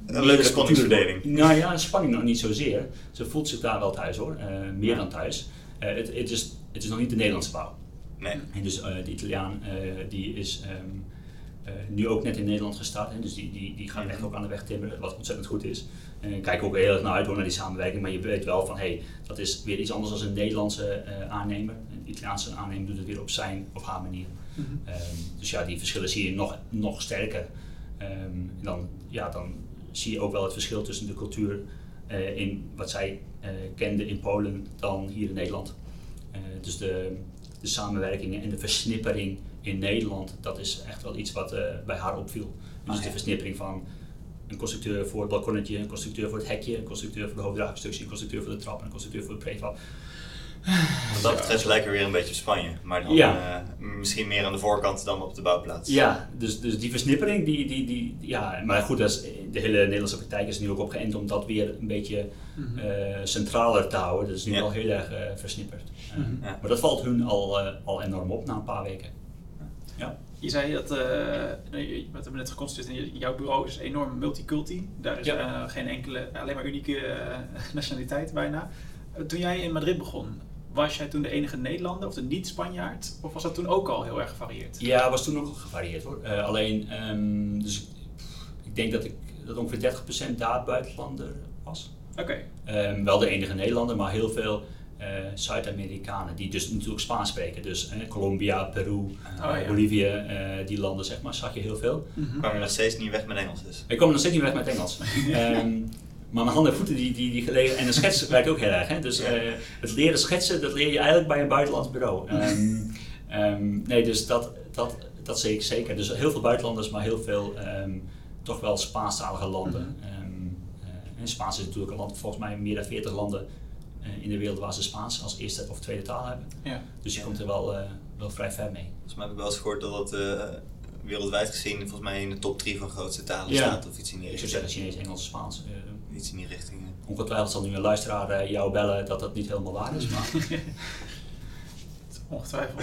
leuke meerdere spanningsverdeling. Nou ja, een spanning nog niet zozeer. Ze voelt zich daar wel thuis hoor, eh, meer Ja. dan thuis. Eh, het, is, het is nog niet de Nederlandse bouw. Nee. En dus de Italiaan die is ehm, eh, nu ook net in Nederland gestart. Hè, dus die, die, die gaat echt ook aan de weg timmeren, wat ontzettend goed is. En kijk ook heel erg naar uit naar die samenwerking. Maar je weet wel van, hé, hey, dat is weer iets anders dan een Nederlandse eh, aannemer. Een Italiaanse aannemer doet het weer op zijn of haar manier. Mhm. Ehm, dus ja, die verschillen zie je nog, nog sterker. Ehm, dan, ja, dan zie je ook wel het verschil tussen de cultuur eh, in wat zij kenden in Polen dan hier in Nederland. Dus de, de samenwerkingen en de versnippering in Nederland, dat is echt wel iets wat eh, bij haar opviel. Dus Ah, de ja. versnippering van een constructeur voor het balkonnetje, een constructeur voor het hekje, een constructeur voor de hoofddraagconstructie, een constructeur voor de trap en een constructeur voor het prefab. Wat dat betreft lijken we weer een beetje Spanje. Maar dan Ja. eh, misschien meer aan de voorkant dan op de bouwplaats. Ja, dus, dus die versnippering, die, die, die, ja, maar goed, dat is, de hele Nederlandse praktijk is nu ook opgeënt om dat weer een beetje eh, centraler te houden. Dat is nu Ja. wel heel erg versnipperd. Mhm. Ja. Maar dat valt hun al, eh, al enorm op na een paar weken. Ja. Je zei dat, hebben we net geconstateerd, jouw bureau is enorm multiculti. Daar is Ja. eh, geen enkele, alleen maar unieke eh, nationaliteit bijna. Toen jij in Madrid begon, was jij toen de enige Nederlander of de niet-Spanjaard? Of was dat toen ook al heel erg gevarieerd? Ja, was toen ook al gevarieerd hoor. Alleen, ehm, dus ik- ik denk dat, ik, dat ongeveer 30% daar buitenlander was. Oké. Ehm, wel de enige Nederlander, maar heel veel Zuid-Amerikanen die dus natuurlijk Spaans spreken. Dus eh, Colombia, Peru, Oh, ja. Bolivie, eh, die landen zeg maar, zag je heel veel. Mhm. kwam je nog steeds niet weg met Engels dus. Ik kom nog steeds niet weg met Engels. Ehm, maar mijn handen en voeten die, die, die gelegen. En de schetsen werkt ook heel erg. Hè? Dus Ja. eh, het leren schetsen, dat leer je eigenlijk bij een buitenlands bureau. Ehm, ehm, nee, dus dat, dat, dat zie ik zeker. Dus heel veel buitenlanders, maar heel veel ehm, toch wel Spaanstalige landen. Mhm. Eh, en Spaans is natuurlijk een land, volgens mij meer dan 40 landen eh, in de wereld waar ze Spaans als eerste of tweede taal hebben. Ja. Dus je Ja. komt er wel, eh, wel vrij ver mee. Volgens mij heb ik wel eens gehoord dat het eh, wereldwijd gezien volgens mij in de top 3 van grootste talen Ja. staat. Of iets in die Ik zou richting. zeggen Chinees, Engels, Spaans. eh, Iets in die richting. ja. ongetwijfeld zal nu een luisteraar eh, jou bellen dat dat niet helemaal waar is. Maar Ongetwijfeld.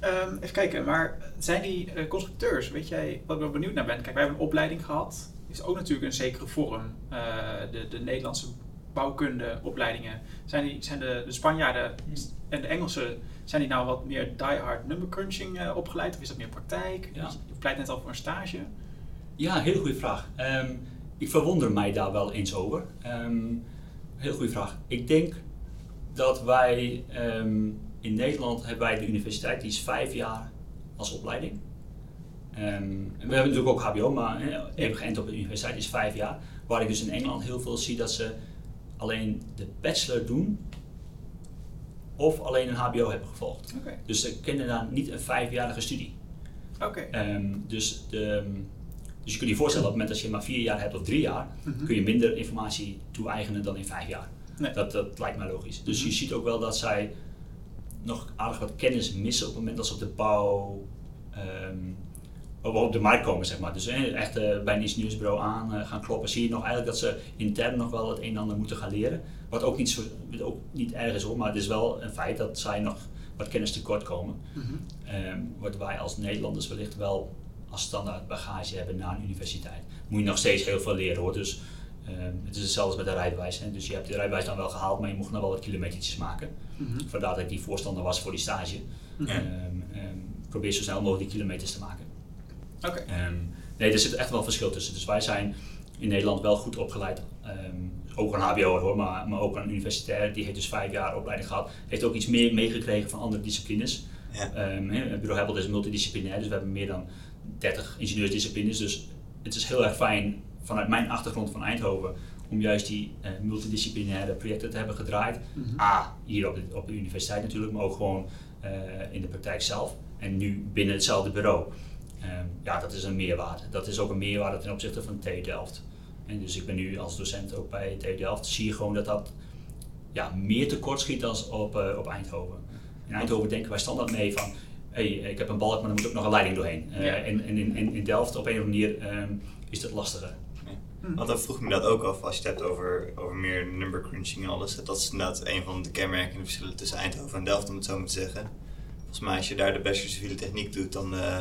Ehm, even kijken, maar zijn die eh, constructeurs, weet jij wat ik wel benieuwd naar ben? Kijk, wij hebben een opleiding gehad. is ook natuurlijk een zekere vorm. eh, de, de Nederlandse bouwkundeopleidingen. Zijn, die, zijn de, de Spanjaarden en de Engelsen, zijn die nou wat meer die-hard number crunching eh, opgeleid? Of is dat meer praktijk? Ja. Je pleit net al voor een stage. Ja, hele goede vraag. Ehm, ik verwonder mij daar wel eens over. Ehm heel goede vraag. Ik denk dat wij ehm, in Nederland hebben wij de universiteit, die is vijf jaar als opleiding. En we hebben natuurlijk ook HBO, maar eh, even geënt op de universiteit is vijf jaar. Waar ik dus in Engeland heel veel zie dat ze alleen de bachelor doen of alleen een HBO hebben gevolgd. Dus ze kennen daar niet een vijfjarige studie. Ehm, dus, de, dus je kunt je voorstellen dat op het moment dat je maar vier jaar hebt of drie jaar, Mhm. kun je minder informatie toe-eigenen dan in vijf jaar. Nee. Dat, dat lijkt mij logisch. Dus Mhm. je ziet ook wel dat zij nog aardig wat kennis missen op het moment dat ze op de bouw ehm, op, de markt komen, zeg maar. Dus echt eh, bij een ingenieursbureau aan eh, gaan kloppen, zie je nog eigenlijk dat ze intern nog wel het een en ander moeten gaan leren. Wat ook niet, zo, ook niet erg is hoor, maar het is wel een feit dat zij nog wat kennis tekort komen. Ehm, wat wij als Nederlanders wellicht wel als standaard bagage hebben na een universiteit. Moet je nog steeds heel veel leren hoor. Dus ehm, het is hetzelfde met de rijbewijs. Hè. Dus je hebt de rijbewijs dan wel gehaald, maar je mocht nog wel wat kilometertjes maken. Mhm. Vandaar dat ik die voorstander was voor die stage. Mhm. Ehm, probeer zo snel mogelijk die kilometers te maken. Oké. Ehm, nee, er zit echt wel een verschil tussen. Dus wij zijn in Nederland wel goed opgeleid. Ehm, ook een HBO hoor, maar, maar ook een universitair. Die heeft dus vijf jaar opleiding gehad. Heeft ook iets meer meegekregen van andere disciplines. Ja. Ehm, hè, het bureau Hebbel is multidisciplinair, dus we hebben meer dan 30 ingenieursdisciplines. Dus het is heel erg fijn vanuit mijn achtergrond van Eindhoven om juist die eh, multidisciplinaire projecten te hebben gedraaid. Mhm. A, hier op de, op de universiteit natuurlijk, maar ook gewoon eh, in de praktijk zelf. En nu binnen hetzelfde bureau. Ehm, ja, dat is een meerwaarde. Dat is ook een meerwaarde ten opzichte van TU Delft. En dus ik ben nu als docent ook bij TU Delft. Zie je gewoon dat dat ja, meer tekort schiet dan op, eh, op Eindhoven. In Eindhoven denken wij standaard mee van, hé, hey, ik heb een balk, maar er moet ook nog een leiding doorheen. Eh, Ja. En, en in, in, in Delft op een of andere manier ehm, is dat lastiger. Mhm. Want dan vroeg ik me dat ook af, als je het hebt over, over meer number crunching en alles. Dat is inderdaad een van de kenmerkende verschillen tussen Eindhoven en Delft, om het zo maar te zeggen. Volgens mij, als je daar de bachelor civiele techniek doet, dan eh,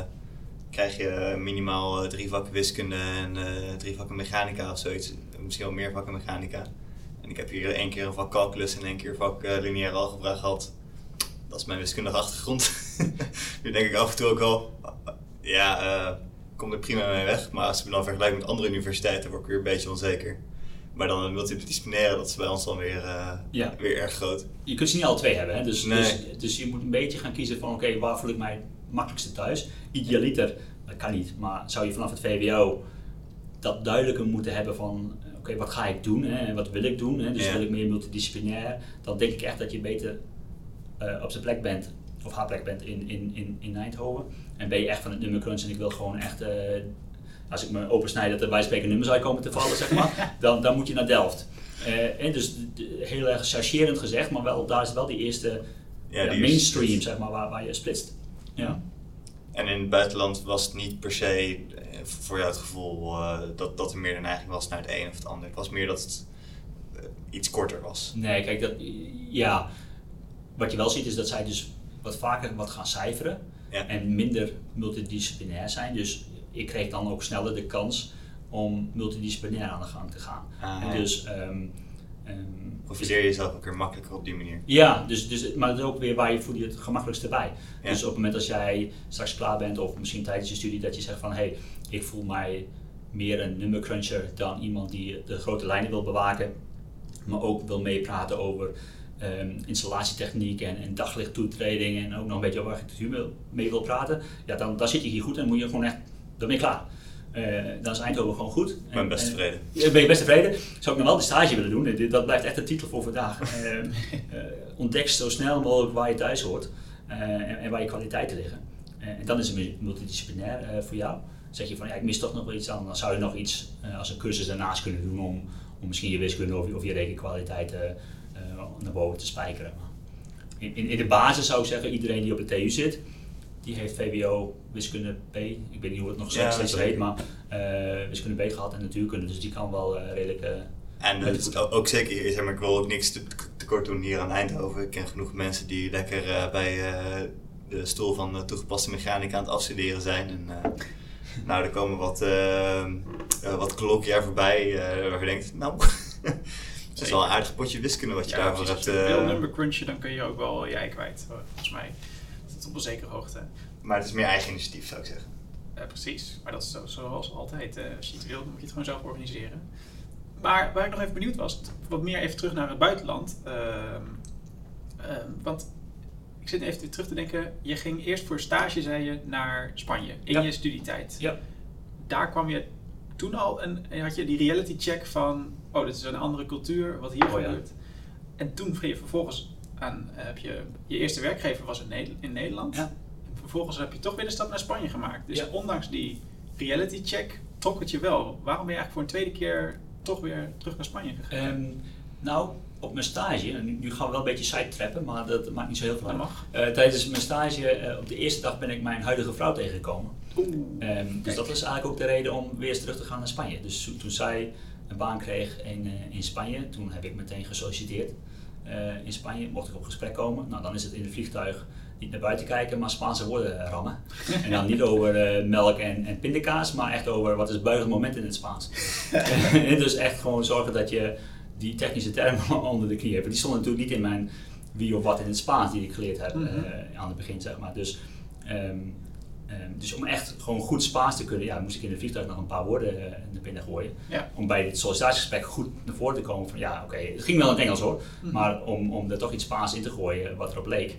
krijg je minimaal eh, drie vakken wiskunde en eh, drie vakken mechanica of zoiets. Misschien wel meer vakken mechanica. En ik heb hier één keer een vak calculus en één keer een vak eh, lineaire algebra gehad. Dat is mijn wiskundige achtergrond. nu denk ik af en toe ook wel, ja, eh kom er prima mee weg. Maar als ik me dan vergelijk met andere universiteiten, word ik weer een beetje onzeker. Maar dan een multidisciplinaire, dat is bij ons dan weer, eh, Ja. weer erg groot. je kunt ze niet alle twee hebben. Hè? Dus, Nee. dus, dus je moet een beetje gaan kiezen van oké, waar voel ik mij makkelijkste thuis. Idealiter, dat kan niet, maar zou je vanaf het VWO dat duidelijker moeten hebben van eh, oké, wat ga ik doen en wat wil ik doen. Hè? Dus Ja. wil ik meer multidisciplinair, dan denk ik echt dat je beter eh, op zijn plek bent, of haar plek bent in, in, in, in Eindhoven. En ben je echt van het nummer crunch en ik wil gewoon echt, eh, als ik me opensnijd dat er bij spreken nummers uitkomen te vallen, zeg maar, dan, dan moet je naar Delft. En dus heel erg chargerend gezegd, maar wel, daar is wel die eerste Ja, ja, die mainstream, is- zeg maar, waar, waar je splitst. Ja. En in het buitenland was het niet per se, eh, voor jou het gevoel, eh, dat, dat er meer de neiging was naar het een of het ander. Het was meer dat het eh, iets korter was. Nee, kijk, dat, ja, wat je wel ziet is dat zij dus wat vaker wat gaan cijferen Ja. en minder multidisciplinair zijn. Dus ik kreeg dan ook sneller de kans om multidisciplinair aan de gang te gaan. Ah, en dus, ehm, Profileer je jezelf ook weer makkelijker op die manier. Ja, dus, dus, maar dat is ook weer waar je voel je het gemakkelijkste bij. Ja. Dus op het moment als jij straks klaar bent, of misschien tijdens je studie, dat je zegt van hé, hey, ik voel mij meer een nummercruncher dan iemand die de grote lijnen wil bewaken. maar ook wil meepraten over ehm, installatietechniek en, en daglichttoetreding en ook nog een beetje over architectuur wil- mee wil praten, ja, dan, dan zit je hier goed en moet je gewoon echt, dan ben je klaar. Eh, dan is Eindhoven gewoon goed. Ik ben En- best en- tevreden. ben je best tevreden? Zou ik nog wel de stage willen doen? Dat blijft echt de titel voor vandaag. Eh, eh, ontdek zo snel mogelijk waar je thuis hoort en, en waar je kwaliteiten liggen. En dan is het multidisciplinair voor jou. Zeg je van ja, ik mis toch nog wel iets aan, dan zou je nog iets als een cursus daarnaast kunnen doen om, om misschien je wiskunde of, je- of je rekenkwaliteiten eh, naar boven te spijkeren. In, in, in de basis zou ik zeggen, iedereen die op de TU zit, die heeft VWO wiskunde B. Ik weet niet hoe het nog Ja, steeds heet, maar eh, wiskunde B gehad en natuurkunde. Dus die kan wel eh, redelijk. eh, En is ook zeker zeg maar, ik wil ook niks te- tekort doen hier aan Eindhoven. Ik ken genoeg mensen die lekker eh, bij eh, de stoel van de toegepaste mechanica aan het afstuderen zijn. En, eh, nou, er komen wat, wat colloquia voorbij eh, waar je denkt, nou, het is wel een aardig potje wiskunde wat je Ja, daarvoor hebt. Als je eh, number crunchen, dan kun je ook wel je ei kwijt. Volgens mij op een zekere hoogte. maar het is meer eigen initiatief, zou ik zeggen. Eh, precies, maar dat is zo, zoals altijd. eh, als je iets wil, dan moet je het gewoon zelf organiseren. Maar waar ik nog even benieuwd was, wat meer even terug naar het buitenland. Ehm, ehm, want ik zit even terug te denken, je ging eerst voor stage, zei je, naar Spanje in Ja. je studietijd. ja, Daar kwam je toen al en had je die reality check van, oh, dit is een andere cultuur, wat hier Oh, ja. gebeurt. En toen ging je vervolgens aan, eh, heb je, je eerste werkgever was in, Nederland- in Nederland. Ja. En vervolgens heb je toch weer de stap naar Spanje gemaakt. Dus Ja. ondanks die reality check trok het je wel. Waarom ben je eigenlijk voor een tweede keer toch weer terug naar Spanje gegaan? Ehm, nou, op mijn stage, en nu, nu gaan we wel een beetje sidetrappen, maar dat maakt niet zo heel veel uit. Eh, tijdens mijn stage, eh, op de eerste dag ben ik mijn huidige vrouw tegengekomen. Oeh. Ehm, dus dat was eigenlijk ook de reden om weer eens terug te gaan naar Spanje. Dus toen- zij een baan kreeg in, in Spanje, toen heb ik meteen gesolliciteerd eh, in Spanje. Mocht ik op gesprek komen, nou dan is het in het vliegtuig niet naar buiten kijken, maar Spaanse woorden rammen. En dan niet over eh, melk en, en pindakaas, maar echt over wat is het buigend moment in het Spaans. dus echt gewoon zorgen dat je die technische termen onder de knie hebt. Die stonden natuurlijk niet in mijn wie of wat in het Spaans die ik geleerd heb Mhm. eh, aan het begin, zeg maar. Dus, ehm, dus om echt gewoon goed Spaans te kunnen, ja, moest ik in de vliegtuig nog een paar woorden eh, naar binnen gooien. Ja. Om bij het sollicitatiegesprek goed naar voren te komen van ja, oké, het ging wel in het Engels hoor, Mhm. maar om, om er toch iets Spaans in te gooien wat erop leek,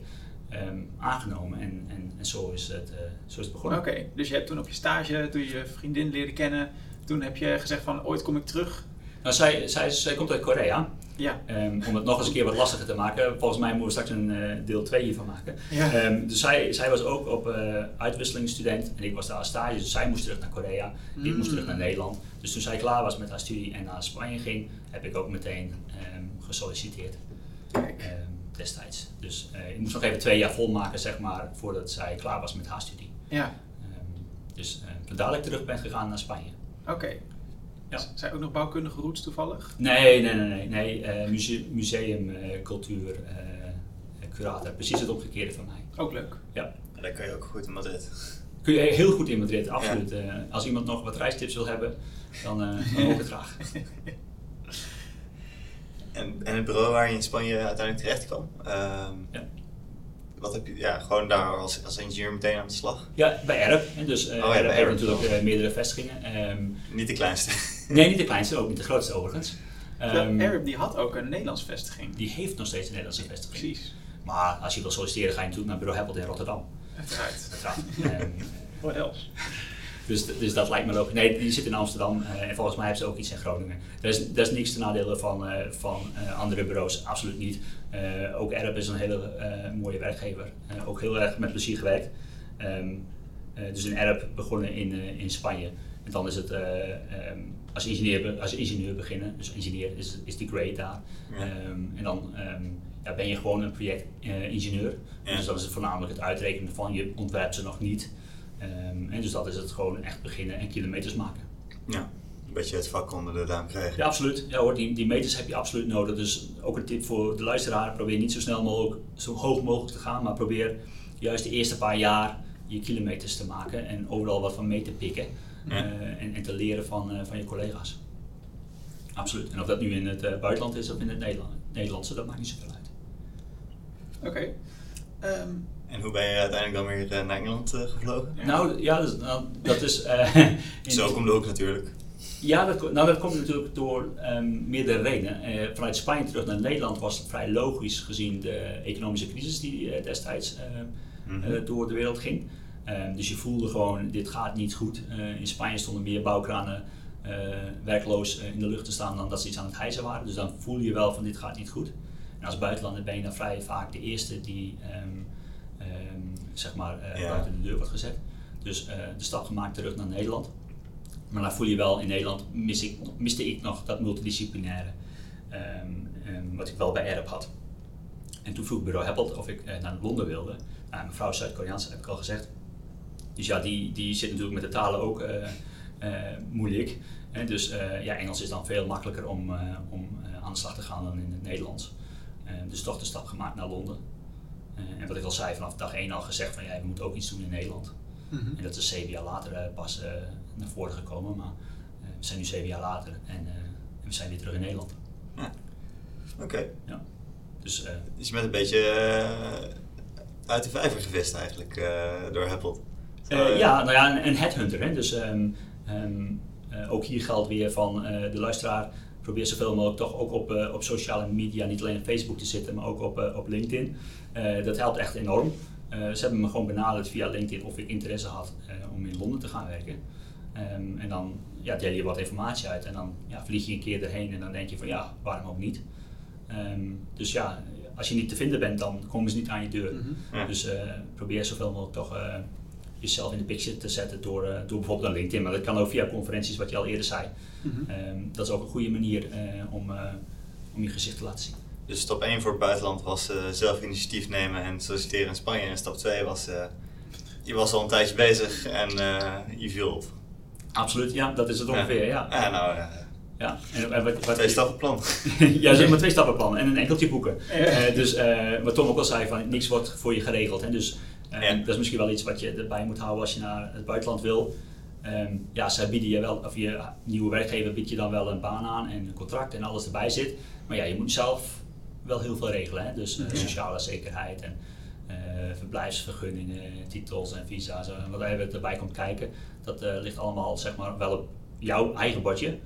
ehm, aangenomen. En, en, en zo, is het, eh, zo is het begonnen. Oké, dus je hebt toen op je stage, toen je je vriendin leerde kennen, toen heb je gezegd van ooit kom ik terug. Nou, zij, zij, zij komt uit Korea. Ja. Ehm, om het nog eens een keer wat lastiger te maken. Volgens mij moeten we straks een eh, deel 2 hiervan maken. Ja. Ehm, dus zij, zij was ook op eh uitwisselingsstudent en ik was daar als stage. Dus zij moest terug naar Korea. Ik moest Mm. terug naar Nederland. Dus toen zij klaar was met haar studie en naar Spanje ging, heb ik ook meteen ehm, gesolliciteerd. Kijk. destijds. Dus eh, ik moest nog even twee jaar volmaken, zeg maar, voordat zij klaar was met haar studie. Ja, dus dat ik terug ben gegaan naar Spanje. oké. Ja. Zijn ook nog bouwkundige roots toevallig? Nee, nee, nee, nee. nee eh, muse- museum, eh, cultuur, eh, curator. Precies het omgekeerde van mij. Ook leuk. Ja. En dan kan je ook goed in Madrid. Kun je heel goed in Madrid, absoluut. Eh, als iemand nog wat reistips wil hebben, dan, eh dan ook het graag. En, en het bureau waar je in Spanje uiteindelijk terecht kwam, ehm, Ja. wat heb je, ja, gewoon daar als, als ingenieur meteen aan de slag? Ja, bij Erp. hè, Dus eh Oh ja, Erp heeft natuurlijk meerdere vestigingen. Ehm, Niet de kleinste. Nee, niet de kleinste, ook niet de grootste overigens. Arab die had ook een Nederlands vestiging. die heeft nog steeds een Nederlandse vestiging. Precies. Maar als je wil solliciteren, ga je natuurlijk naar Bureau Heppelt in Rotterdam. Uiteraard. Uiteraard. Ehm, What else? Dus, dus dat lijkt me logisch. Nee, die zit in Amsterdam eh, en volgens mij hebben ze ook iets in Groningen. Er is, er is niks te nadelen van, eh, van eh, andere bureaus, absoluut niet. Ook Erp is een hele mooie werkgever. Ook heel erg met plezier gewerkt. Ehm, eh, dus in Erp begonnen in, in Spanje. En dan is het als, ingenieur, als ingenieur beginnen. Dus ingenieur is, is die grade daar. Ja. Ehm, en dan ehm, ja, ben je gewoon een projectingenieur. Ja. Dus dat is voornamelijk het uitrekenen van je ontwerpt ze nog niet. Ehm, en dus dat is het gewoon echt beginnen en kilometers maken. Ja, een beetje het vak onder de duim krijgen. Ja, absoluut. Ja, hoor, die, die meters heb je absoluut nodig. Dus ook een tip voor de luisteraar: probeer niet zo snel mogelijk, zo hoog mogelijk te gaan, maar probeer juist de eerste paar jaar je kilometers te maken en overal wat van mee te pikken eh, en, en te leren van, eh, van je collega's. Absoluut. En of dat nu in het eh, buitenland is of in het Nederland, Nederlandse, dat maakt niet zoveel uit. Oké. Ehm, En hoe ben je uiteindelijk dan weer eh, naar Engeland eh, gevlogen? Ja. Nou ja, dus, nou, dat is. eh, Zo komt de ook natuurlijk. Ja, dat, nou, dat komt natuurlijk door ehm, meerdere redenen. Eh, vanuit Spanje terug naar Nederland was het vrij logisch gezien de economische crisis die eh, destijds eh, Mhm. eh, door de wereld ging. Ehm, dus je voelde gewoon, dit gaat niet goed. Eh, in Spanje stonden meer bouwkranen eh, werkloos eh, in de lucht te staan dan dat ze iets aan het hijsen waren. Dus dan voel je wel van dit gaat niet goed. En als buitenlander ben je dan vrij vaak de eerste die ehm, ehm, zeg maar, Ja. buiten de deur wordt gezet. Dus de stap gemaakt terug naar Nederland. Maar dan voel je wel, in Nederland mis ik, miste ik nog dat multidisciplinaire, wat ik wel bij ERP had. En toen vroeg bureau Heppelt of ik naar Londen wilde. Nou, mijn vrouw is Zuid-Koreaans, heb ik al gezegd. Dus ja, die, die zit natuurlijk met de talen ook eh, eh, moeilijk. Dus eh, ja, Engels is dan veel makkelijker om, om aan de slag te gaan dan in het Nederlands. Dus toch de stap gemaakt naar Londen. En wat ik al zei, vanaf dag één al gezegd van ja, we moeten ook iets doen in Nederland. Mhm. En dat is zeven jaar later pas naar voren gekomen. Maar we zijn nu zeven jaar later en, we zijn weer terug in Nederland. Oké. Ja. Dus Dus je bent een beetje uit de vijver gevist eigenlijk door Heppelt. Eh, ja, nou ja, een, een headhunter. Hè? Dus ehm, ehm, eh, ook hier geldt weer van eh, de luisteraar. Probeer zoveel mogelijk toch ook op, eh, op sociale media, niet alleen op Facebook te zitten, maar ook op, eh, op LinkedIn. Eh, dat helpt echt enorm. Eh, ze hebben me gewoon benaderd via LinkedIn of ik interesse had eh, om in Londen te gaan werken. Ehm, en dan ja, deel je wat informatie uit en dan ja, vlieg je een keer erheen en dan denk je van ja, waarom ook niet. Ehm, dus ja, als je niet te vinden bent, dan komen ze niet aan je deur. Mhm. Ja. Dus eh, probeer zoveel mogelijk toch eh, jezelf in de picture te zetten door, eh, door bijvoorbeeld een LinkedIn. Maar dat kan ook via conferenties, wat je al eerder zei. Mhm. Ehm, dat is ook een goede manier eh, om, eh, om je gezicht te laten zien. Dus stap 1 voor het buitenland was eh, zelf initiatief nemen en solliciteren in Spanje. En stap 2 was, eh, je was al een tijdje bezig en eh, je viel op. Absoluut, ja, dat is het ongeveer. Ja. Ja, nou, eh, Ja. En, en wat, wat, twee stappen plan. ja, zeg maar twee stappenplan en een enkeltje boeken. Ja. Eh, dus eh, wat Tom ook al zei, van, niks wordt voor je geregeld. Hè? Dus Ja. dat is misschien wel iets wat je erbij moet houden als je naar het buitenland wil. Ehm, ja, ze bieden je wel, of je nieuwe werkgever biedt je dan wel een baan aan en een contract en alles erbij zit. Maar ja, je moet zelf wel heel veel regelen. Hè? Dus eh, sociale zekerheid en eh, verblijfsvergunningen, titels en visa's en wat erbij komt kijken. Dat eh, ligt allemaal zeg maar wel op jouw eigen bordje.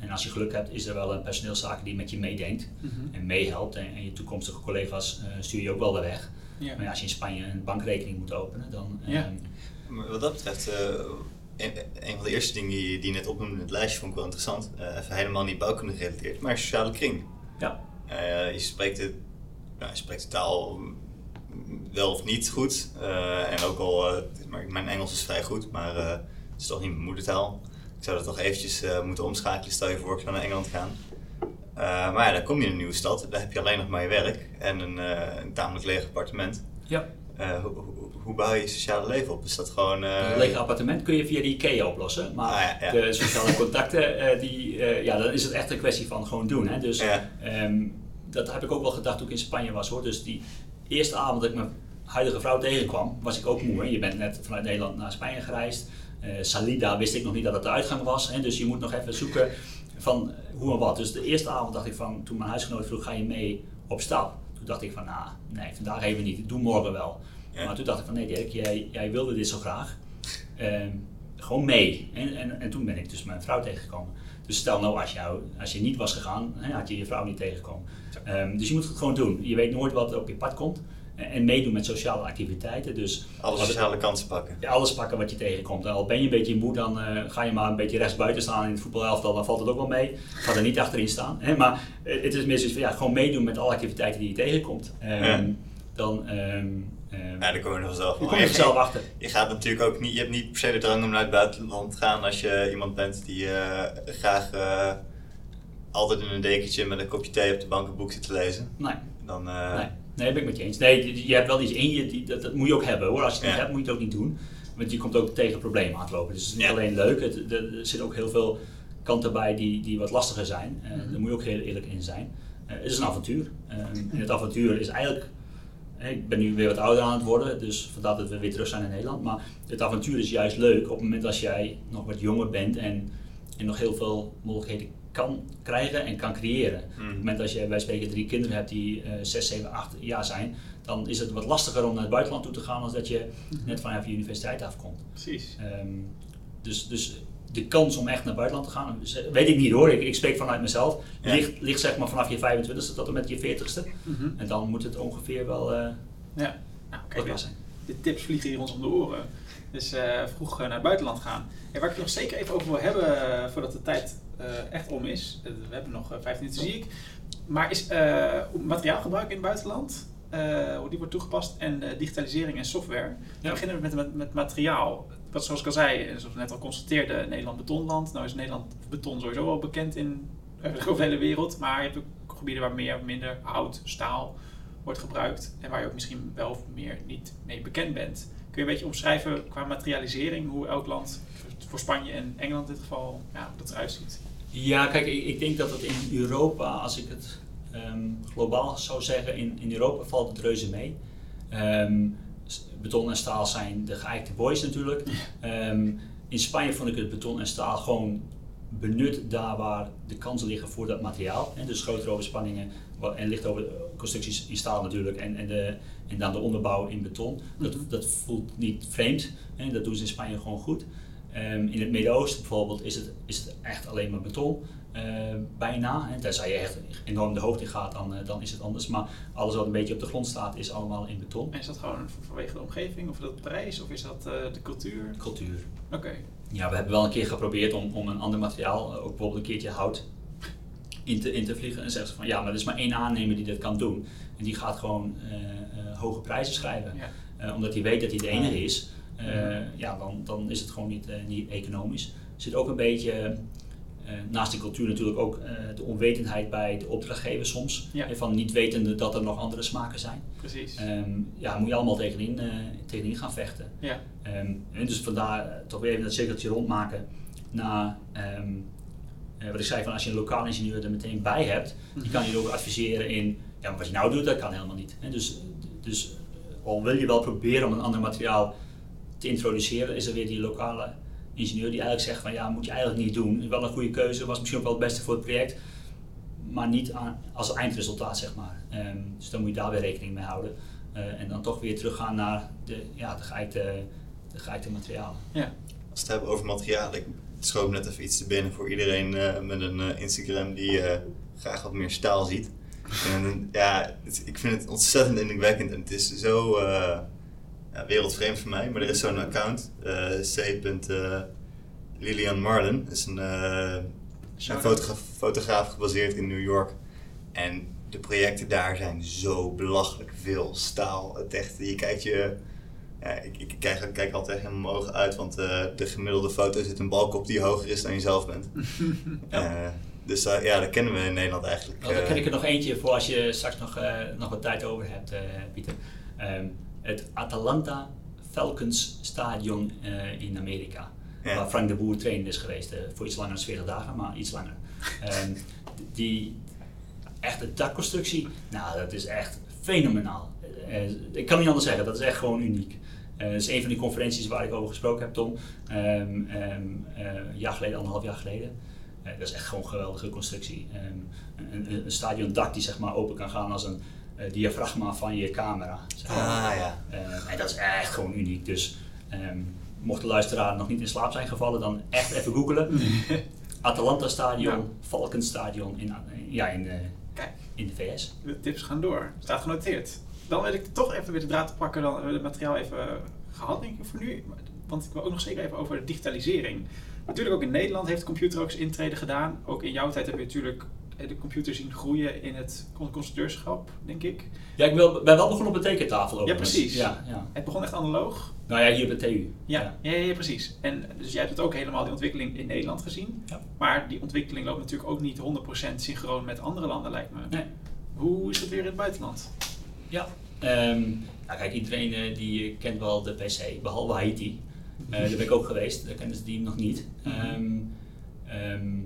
En als je geluk hebt, is er wel een personeelszaken die met je meedenkt Mhm. en meehelpt. En, en je toekomstige collega's stuur je ook wel de weg. Ja. Maar als je in Spanje een bankrekening moet openen, dan... Ja. ehm, Maar wat dat betreft, eh, een, een van de eerste dingen die, die je net opnoemde in het lijstje vond ik wel interessant. Eh, even helemaal niet bouwkunde gerelateerd, maar sociale kring. ja, Eh, je, spreekt de, nou, je spreekt de taal wel of niet goed. Eh, en ook al, eh, maar mijn Engels is vrij goed, maar eh, het is toch niet mijn moedertaal. Ik zou dat toch eventjes eh, moeten omschakelen, stel je voor ik zou naar Engeland gaan. Eh, maar ja, dan kom je in een nieuwe stad, daar heb je alleen nog maar je werk en een, eh, een tamelijk leeg appartement. ja. Eh, hoe, hoe, hoe bouw je je sociale leven op? Is dat gewoon... een lege appartement kun je via de IKEA oplossen. Maar Ah, ja, ja. de sociale contacten, die, ja, dan is het echt een kwestie van gewoon doen. Hè? Dus Ja. ehm, dat heb ik ook wel gedacht toen ik in Spanje was hoor. Dus die eerste avond dat ik mijn huidige vrouw tegenkwam, was ik ook moe. Hè? Je bent net vanuit Nederland naar Spanje gereisd. Salida wist ik nog niet dat het de uitgang was. Hè? Dus je moet nog even zoeken van hoe en wat. Dus de eerste avond dacht ik van, toen mijn huisgenoot vroeg, ga je mee op stap? Toen dacht ik van, nou, nee, vandaag even niet. Doe morgen wel. Ja. Maar toen dacht ik van, nee Dirk, jij, jij wilde dit zo graag. Ehm, gewoon mee. En, en, en toen ben ik dus mijn vrouw tegengekomen. Dus stel nou, als, jou, als je niet was gegaan, had je je vrouw niet tegengekomen. Ehm, dus je moet het gewoon doen. Je weet nooit wat er op je pad komt. En, en meedoen met sociale activiteiten. Dus Alle sociale kansen pakken. ja, alles pakken wat je tegenkomt. En al ben je een beetje moe, dan eh, ga je maar een beetje rechts buiten staan in het voetbalelftal, dan valt het ook wel mee. Ga er niet achterin staan. Hè? Maar eh, het is meer zoiets van ja, gewoon meedoen met alle activiteiten die je tegenkomt. Ehm, Ja. Dan, ehm, Ja, daar kom je er vanzelf je er zelf achter. Je gaat natuurlijk ook niet, je hebt niet per se de drang om naar het buitenland te gaan als je iemand bent die eh, graag altijd in een dekentje met een kopje thee op de bank een boek zit te lezen. Nee, Dan, nee, nee, ben ik met je eens. Nee, je- hebt wel iets in je, die, dat, dat moet je ook hebben hoor. Als je het niet hebt, moet je het ook niet doen. Want je komt ook tegen problemen aan het lopen. Dus het is niet alleen leuk, het, er, zitten ook heel veel kanten bij die, die wat lastiger zijn. Eh, Daar moet je ook heel eerlijk in zijn. Eh, het is een avontuur. Ehm, en het avontuur is eigenlijk ik ben nu weer wat ouder aan het worden, dus vandaar dat we weer terug zijn in Nederland. Maar het avontuur is juist leuk op het moment als jij nog wat jonger bent en, en nog heel veel mogelijkheden kan krijgen en kan creëren. Op het moment als je bij spreken drie kinderen hebt die eh 6, 7, 8 jaar zijn, dan is het wat lastiger om naar het buitenland toe te gaan als dat je net vanaf je universiteit afkomt. Precies. Ehm, dus, dus de kans om echt naar buitenland te gaan, weet ik niet hoor. Ik, ik spreek vanuit mezelf. Ja. Ligt, ligt zeg maar vanaf je 25ste tot en met je 40ste. Mhm. En dan moet het ongeveer wel eh Ja. Nou, kijk, wat zijn. de tips vliegen hier ons om de oren. Dus eh, vroeg eh, naar het buitenland gaan. En waar ik het nog zeker even over wil hebben, voordat de tijd echt om is. Eh, we hebben nog eh, vijf minuten, zie ik. Maar is eh, materiaalgebruik in het buitenland, eh, hoe die wordt toegepast, en eh, digitalisering en software. We Ja. beginnen met, met, met materiaal. Wat zoals ik al zei, eh, zoals we net al constateerden, Nederland betonland. Nou is Nederland beton sowieso al bekend in eh, de hele wereld. Maar je hebt ook gebieden waar meer of minder hout, staal wordt gebruikt. En waar je ook misschien wel of meer niet mee bekend bent. Kun je een beetje omschrijven qua materialisering, hoe elk land, voor Spanje en Engeland in dit geval, ja, hoe dat eruit ziet? Ja, kijk, ik, ik denk dat het in Europa, als ik het ehm, globaal zou zeggen, in, in Europa valt het reuze mee. Ehm, beton en staal zijn de geëikte boys natuurlijk. Ehm, in Spanje vond ik het beton en staal gewoon benut daar waar de kansen liggen voor dat materiaal. Hè, dus grotere overspanningen en licht over constructies in staal natuurlijk en, en, de, en dan de onderbouw in beton. Dat, Mhm. dat voelt niet vreemd. Hè, dat doen ze in Spanje gewoon goed. Ehm, in het Midden-Oosten bijvoorbeeld is het, is het echt alleen maar beton. eh, bijna. En tenzij je echt enorm de hoogte in gaat, dan, eh, dan is het anders. Maar alles wat een beetje op de grond staat, is allemaal in beton. En is dat gewoon vanwege de omgeving, of dat prijs, of is dat eh, de cultuur? Cultuur. Oké. Ja, we hebben wel een keer geprobeerd om, om een ander materiaal, eh, ook bijvoorbeeld een keertje hout, in te, in te vliegen. En zeggen ze van ja, maar er is maar één aannemer die dat kan doen. En die gaat gewoon hoge prijzen schrijven. Ja. Omdat hij weet dat hij de enige is. Eh, ja, dan, dan is het gewoon niet, eh, niet economisch. Er zit ook een beetje, eh, naast die cultuur natuurlijk ook de onwetendheid bij de opdrachtgever soms. Ja. Van niet wetende dat er nog andere smaken zijn. Precies. Ehm, ja, moet je allemaal tegenin, eh, tegenin gaan vechten. ja. Ehm, en dus vandaar toch weer even dat cirkeltje rondmaken naar ehm, eh, wat ik zei van als je een lokaal ingenieur er meteen bij hebt, die kan je ook adviseren in ja, maar wat je nou doet, dat kan helemaal niet. Hè? Dus, dus al wil je wel proberen om een ander materiaal te introduceren, is er weer die lokale ingenieur die eigenlijk zegt van ja, moet je eigenlijk niet doen. Is wel een goede keuze, was misschien ook wel het beste voor het project, maar niet aan, als eindresultaat zeg maar. Ehm, dus dan moet je daar weer rekening mee houden. Eh, en dan toch weer teruggaan naar de, ja, de, geëikte, de geëikte materialen. ja. Als we het hebben over materialen, ik schoot net even iets te binnen voor iedereen eh, met een eh, Instagram die eh, graag wat meer staal ziet. En ja, het- ik vind het ontzettend indrukwekkend en het is zo eh, ja, wereldvreemd voor mij. Maar er is zo'n account, eh c. Lilian Marlin, is een, eh, een fotograaf, fotograaf gebaseerd in New York. En de projecten daar zijn zo belachelijk veel staal. Het echt, je kijkt je ja, ik, ik kijk, kijk altijd helemaal mijn ogen uit, want eh, de gemiddelde foto zit een balk op die hoger is dan je zelf bent. Dus ja, dat kennen we in Nederland eigenlijk. Nou, dan ken ik er nog eentje voor als je straks nog, nog wat tijd over hebt, Pieter. Ehm, het Atalanta Falcons Stadion eh, in Amerika. Ja. Waar Frank de Boer trainer is geweest eh, voor iets langer dan 40 dagen, maar iets langer. Ehm, die echte dakconstructie, nou dat is echt fenomenaal. Eh, ik kan niet anders zeggen, dat is echt gewoon uniek. Dat is een van die conferenties waar ik over gesproken heb, Tom. Ehm, ehm, eh, een jaar geleden, anderhalf jaar geleden. Dat is echt gewoon een geweldige constructie. Een, een, een stadiondak die zeg maar open kan gaan als een eh, diafragma van je camera. zeg maar. Ah ja. Eh, en dat is echt gewoon uniek. Dus ehm, mocht de luisteraar nog niet in slaap zijn gevallen, dan echt even googelen. Atalanta Stadion, Ja. Falcon Stadion in, ja, in, eh, Kijk, in de VS. de tips gaan door. Staat genoteerd. Dan wil ik toch even weer de draad te pakken. Dan hebben we het materiaal even eh, gehad, denk ik, voor nu. Want ik wil ook nog zeker even over de digitalisering. Natuurlijk ook in Nederland heeft de computer ook zijn intrede gedaan. Ook in jouw tijd heb je natuurlijk eh, de computer zien groeien in het con- constructeurschap, denk ik. Ja, ik wil, ben wel begonnen op de tekentafel ook. Ja, precies. Ja, ja. Het begon echt analoog. Nou ja, hier bij TU. Ja, ja. ja, precies. En dus jij hebt het ook helemaal die ontwikkeling in Nederland gezien. Ja. Maar die ontwikkeling loopt natuurlijk ook niet 100% synchroon met andere landen, lijkt me. Nee. Hoe is het weer in het buitenland? Ja. Nou, kijk, iedereen eh, die eh, kent wel de PC, behalve Haiti. Eh, daar ben ik ook geweest, daar kennen ze die nog niet. Ehm, ehm,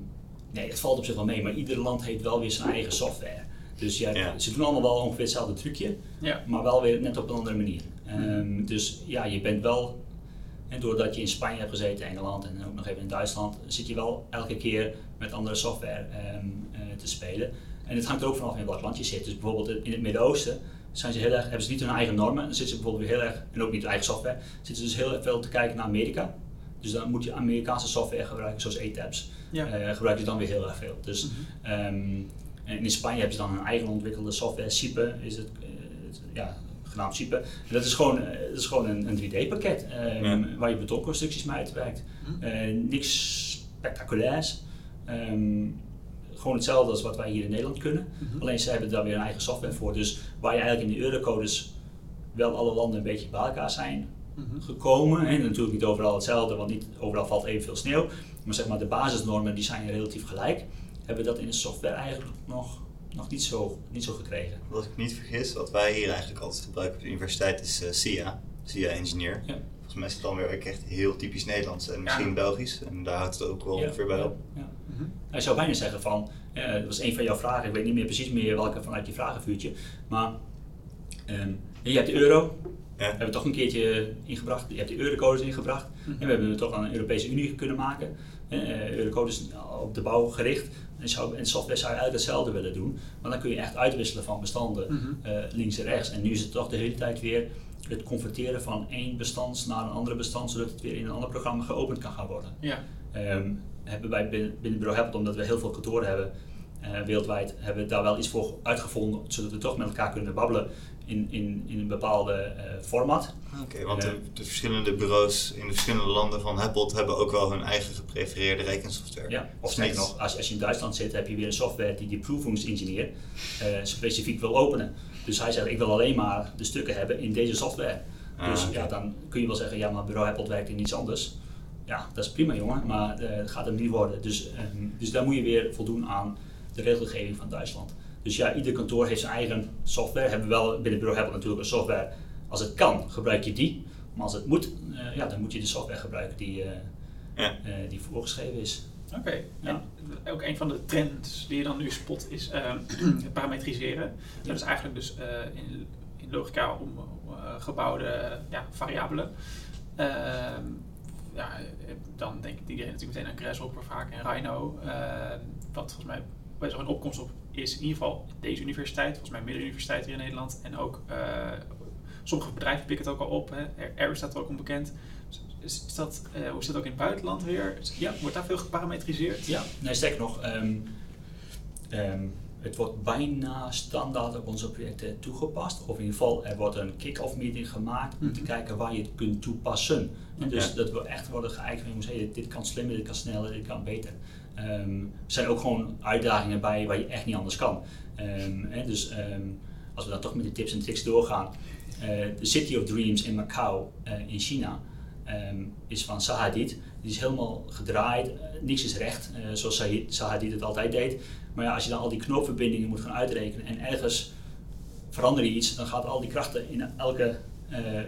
nee, het valt op zich wel mee, maar ieder land heeft wel weer zijn eigen software. Dus ja, Ja. ze doen allemaal wel ongeveer hetzelfde trucje, Ja. maar wel weer net op een andere manier. Ehm, dus ja, je bent wel, en doordat je in Spanje hebt gezeten, Engeland en ook nog even in Duitsland, zit je wel elke keer met andere software ehm, eh, te spelen. En het hangt er ook vanaf in welk land je zit. Dus bijvoorbeeld in het Midden-Oosten zijn ze heel erg, hebben ze niet hun eigen normen. Dan zitten ze bijvoorbeeld weer heel erg, en ook niet hun eigen software, zitten ze dus heel erg veel te kijken naar Amerika. Dus dan moet je Amerikaanse software gebruiken, zoals ATAPS. Ja. Eh, gebruik je dan weer heel erg veel. Dus, Mhm. ehm, en in Spanje hebben ze dan een eigen ontwikkelde software, SIPE is het, eh, het- ja, genaamd SIPE. En dat is gewoon, eh, dat is gewoon een, een 3D-pakket ehm, Ja. waar je betonconstructies mee uitwerkt. Mhm. Eh, niks spectaculairs. Ehm, gewoon hetzelfde als wat wij hier in Nederland kunnen. Mhm. Alleen ze hebben daar weer een eigen software voor. Dus waar je eigenlijk in de eurocodes wel alle landen een beetje bij elkaar zijn. Gekomen. En natuurlijk niet overal hetzelfde, want niet overal valt evenveel sneeuw. Maar zeg maar de basisnormen die zijn relatief gelijk. Hebben we dat in de software eigenlijk nog, nog niet, zo, niet zo gekregen. Als ik niet vergis, wat wij hier eigenlijk altijd gebruiken op de universiteit is eh, SIA, SIA Engineer. Ja. Volgens mij is het dan weer echt heel typisch Nederlands en misschien Ja. Belgisch. En daar houdt het ook wel ongeveer bij op. Ja. Mhm. Hij zou bijna zeggen van, eh, dat was een van jouw vragen, ik weet niet meer precies meer welke vanuit die vragenvuurtje, maar ehm, je hebt de euro, Ja. hebben we toch een keertje ingebracht, je hebt de eurocodes ingebracht Mhm. en we hebben het toch aan een Europese Unie kunnen maken. Eh, eurocodes op de bouw gericht en, zou, en software zou je eigenlijk hetzelfde willen doen, maar dan kun je echt uitwisselen van bestanden Mhm. eh, links en rechts. En nu is het toch de hele tijd weer het converteren van één bestand naar een andere bestand, zodat het weer in een ander programma geopend kan gaan worden. Ja. Ehm, hebben wij binnen, binnen Bureau omdat we heel veel kantoren hebben eh, wereldwijd, hebben we daar wel iets voor uitgevonden, zodat we toch met elkaar kunnen babbelen in, in, in een bepaalde eh, format. Oké, want de, de verschillende bureaus in de verschillende landen van Happelt hebben ook wel hun eigen geprefereerde rekensoftware. Ja, of sterker nog, als, als je in Duitsland zit, heb je weer een software die die proefingsengineer eh specifiek wil openen. Dus hij zegt, ik wil alleen maar de stukken hebben in deze software. Ah, dus ja, dan kun je wel zeggen, ja, maar Bureau Helpelt werkt in iets anders. Ja, dat is prima jongen, maar eh, het gaat hem niet worden. Dus, ehm, dus daar moet je weer voldoen aan de regelgeving van Duitsland. Dus ja, ieder kantoor heeft zijn eigen software. Hebben we wel binnen Bureau Helpelt natuurlijk een software. Als het kan, gebruik je die. Maar als het moet, eh, ja, dan moet je de software gebruiken die, eh, Ja. eh, die voorgeschreven is. Oké. Ja. Ook een van de trends die je dan nu spot is ehm, het parametriseren. Dat is eigenlijk dus eh, in, in logica om eh, gebouwde ja, variabelen. Ehm, ja, dan denkt iedereen natuurlijk meteen aan Grasshopper vaak en Rhino. Ehm, wat volgens mij best wel een opkomst op is, in ieder geval deze universiteit, volgens mij middenuniversiteit hier in Nederland. En ook eh, sommige bedrijven pikken het ook al op. Hè. Air staat er ook onbekend. Is, is dat, eh, hoe is dat ook in het buitenland weer? Ja. Wordt daar veel geparametriseerd? Ja, nee, sterker nog, ehm, ehm, het wordt bijna standaard op onze projecten toegepast. Of in ieder geval, er wordt een kick-off meeting gemaakt om te Mhm. kijken waar je het kunt toepassen. En dus dat we echt worden geëigend van, jongens, hey, dit kan slimmer, dit kan sneller, dit kan beter. Er zijn ook gewoon uitdagingen bij waar je echt niet anders kan. Ehm, hè, dus ehm, als we dan toch met de tips en tricks doorgaan. eh, De City of Dreams in Macau eh, in China is van Sahadid. Die is helemaal gedraaid, eh, niks is recht, zoals Sahadid het altijd deed. Maar ja, als je dan al die knoopverbindingen moet gaan uitrekenen en ergens verander je iets, dan gaat al die krachten in elke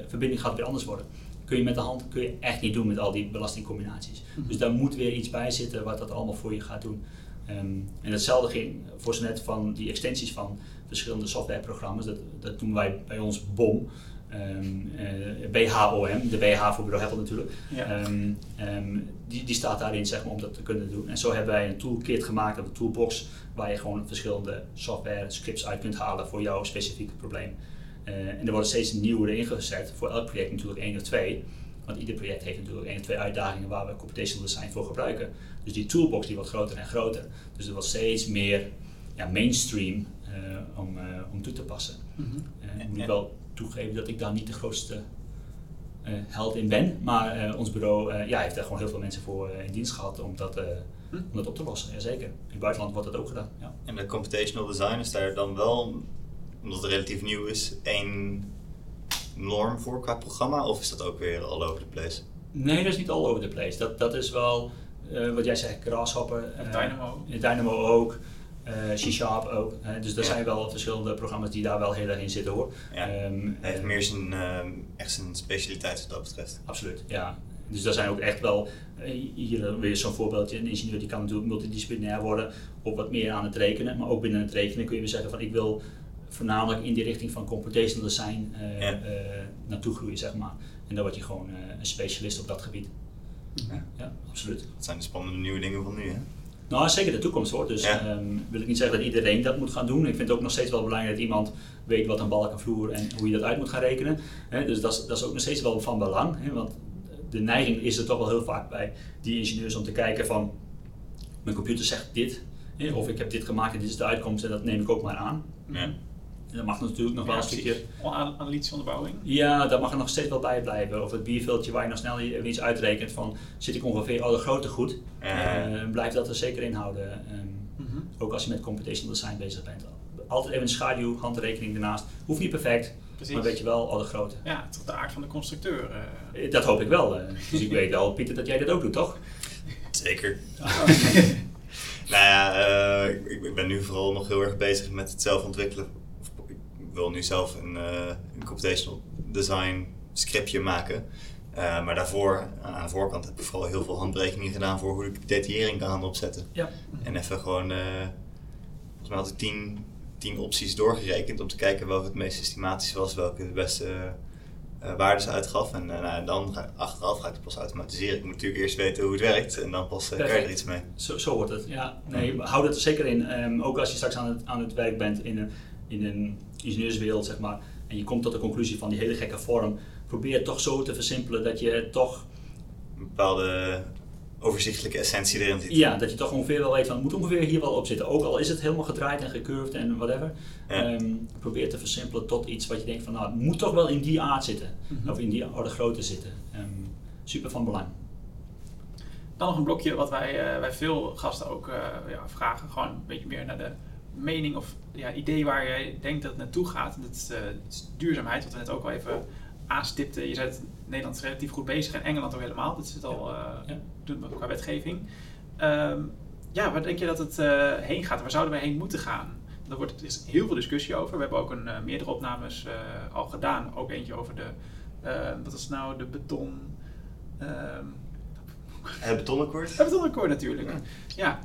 verbinding gaat weer anders worden. Kun je met de hand kun je echt niet doen met al die belastingcombinaties. Mhm. Dus daar moet weer iets bij zitten wat dat allemaal voor je gaat doen. Ehm, en hetzelfde ging voor zo net van die extensies van verschillende softwareprogramma's. Dat, dat doen wij bij ons BOM. Ehm, eh, BHOM, de BH voor Bureau Apple natuurlijk. Ja. Ehm, die, die staat daarin zeg maar, om dat te kunnen doen. En zo hebben wij een toolkit gemaakt, een toolbox, waar je gewoon verschillende software scripts uit kunt halen voor jouw specifieke probleem. Eh, en er worden steeds nieuwere ingezet, voor elk project natuurlijk één of twee. Want ieder project heeft natuurlijk één of twee uitdagingen waar we computational design voor gebruiken. Dus die toolbox die wordt groter en groter. Dus er wordt steeds meer ja, mainstream eh, om, eh, om toe te passen. Eh, moet ik wel toegeven dat ik daar niet de grootste eh, held in ben. Maar eh, ons bureau eh, ja, heeft daar gewoon heel veel mensen voor eh, in dienst gehad om dat, eh, Hm. om dat op te lossen. Jazeker. In het buitenland wordt dat ook gedaan. Ja. En de computational design is daar dan wel, omdat het relatief nieuw is, één norm voor qua programma? Of is dat ook weer all over the place? Nee, dat is niet all over the place. Dat, dat is wel eh, wat jij zegt, Grasshopper. En eh, Dynamo. Dynamo ook. eh C-Sharp ook. hè. dus er Ja. zijn wel verschillende programma's die daar wel heel erg in zitten hoor. Ja. Ehm, Hij heeft meer zijn, ehm, echt zijn specialiteit wat dat betreft. Absoluut, ja. Dus daar zijn ook echt wel, hier weer zo'n voorbeeldje, een ingenieur die kan natuurlijk multidisciplinair worden op wat meer aan het rekenen, maar ook binnen het rekenen kun je weer zeggen van ik wil voornamelijk in die richting van computational design eh, Ja. eh, naartoe groeien, zeg maar. En dan word je gewoon eh, een specialist op dat gebied. Ja. Ja, absoluut. Dat zijn de spannende nieuwe dingen van nu, hè? Nou, zeker de toekomst hoor. Dus Ja. ehm, wil ik niet zeggen dat iedereen dat moet gaan doen. Ik vind het ook nog steeds wel belangrijk dat iemand weet wat een balk en vloer en hoe je dat uit moet gaan rekenen. Dus dat is, dat is ook nog steeds wel van belang. Want de neiging is er toch wel heel vaak bij die ingenieurs om te kijken van mijn computer zegt dit, of ik heb dit gemaakt en dit is de uitkomst en dat neem ik ook maar aan. Ja. Dat mag natuurlijk nog wel een stukje. An- Analytische onderbouwing. Ja, daar mag er nog steeds wel bij blijven. Of het bierveeltje waar je nog snel even iets uitrekent van zit ik ongeveer alle grootte goed. Ja. Eh, blijf dat er zeker in houden. Ehm, Mhm. ook als je met computational design bezig bent. Altijd even een schaduw, handrekening ernaast. Hoeft niet perfect, Precies. maar weet je wel alle grootte. Ja, is de aard van de constructeur. eh. Eh, Dat hoop ik wel. eh. Dus ik weet wel, Pieter, dat jij dat ook doet, toch? Zeker. Nou ja, ik, ik ben nu vooral nog heel erg bezig met het zelf ontwikkelen. Wil nu zelf een, eh, een computational design scriptje maken. Eh, maar daarvoor, aan de voorkant, heb ik vooral heel veel handberekeningen gedaan voor hoe ik detaillering kan gaan opzetten. Ja. En even gewoon, eh, volgens mij had ik tien, tien opties doorgerekend om te kijken welke het meest systematisch was, welke de beste eh waardes uitgaf. En nou, dan ga, achteraf ga ik het pas automatiseren. Ik moet natuurlijk eerst weten hoe het werkt en dan pas kan je er iets mee. Zo, zo wordt het. Ja, nee, hou dat er zeker in. Ehm, ook als je straks aan het, aan het werk bent in een, in een ingenieurswereld, zeg maar, en je komt tot de conclusie van die hele gekke vorm, probeer het toch zo te versimpelen dat je toch, Een bepaalde overzichtelijke essentie erin zit. ja, dat je toch ongeveer wel weet van, het moet ongeveer hier wel op zitten. Ook al is het helemaal gedraaid en gecurved en whatever. Ja. Ehm, probeer te versimpelen tot iets wat je denkt van, nou, het moet toch wel in die aard zitten. Mhm. Of in die orde grootte zitten. Ehm, super van belang. Dan nog een blokje wat wij eh, bij veel gasten ook eh, ja, vragen. Gewoon een beetje meer naar de mening of ja, idee waar jij denkt dat het naartoe gaat. Dat is, eh, dat is duurzaamheid, wat we net ook al even aanstipten. Je zei het, Nederland is relatief goed bezig en Engeland ook helemaal. Dat zit al eh, Ja. doen we qua wetgeving. Ehm, ja, waar denk je dat het eh, heen gaat? Waar zouden wij heen moeten gaan? Daar wordt, er is heel veel discussie over. We hebben ook een, eh, meerdere opnames eh, al gedaan. Ook eentje over de, eh, wat is nou, de beton... ehm, Het betonakkoord? het betonakkoord natuurlijk. Ja.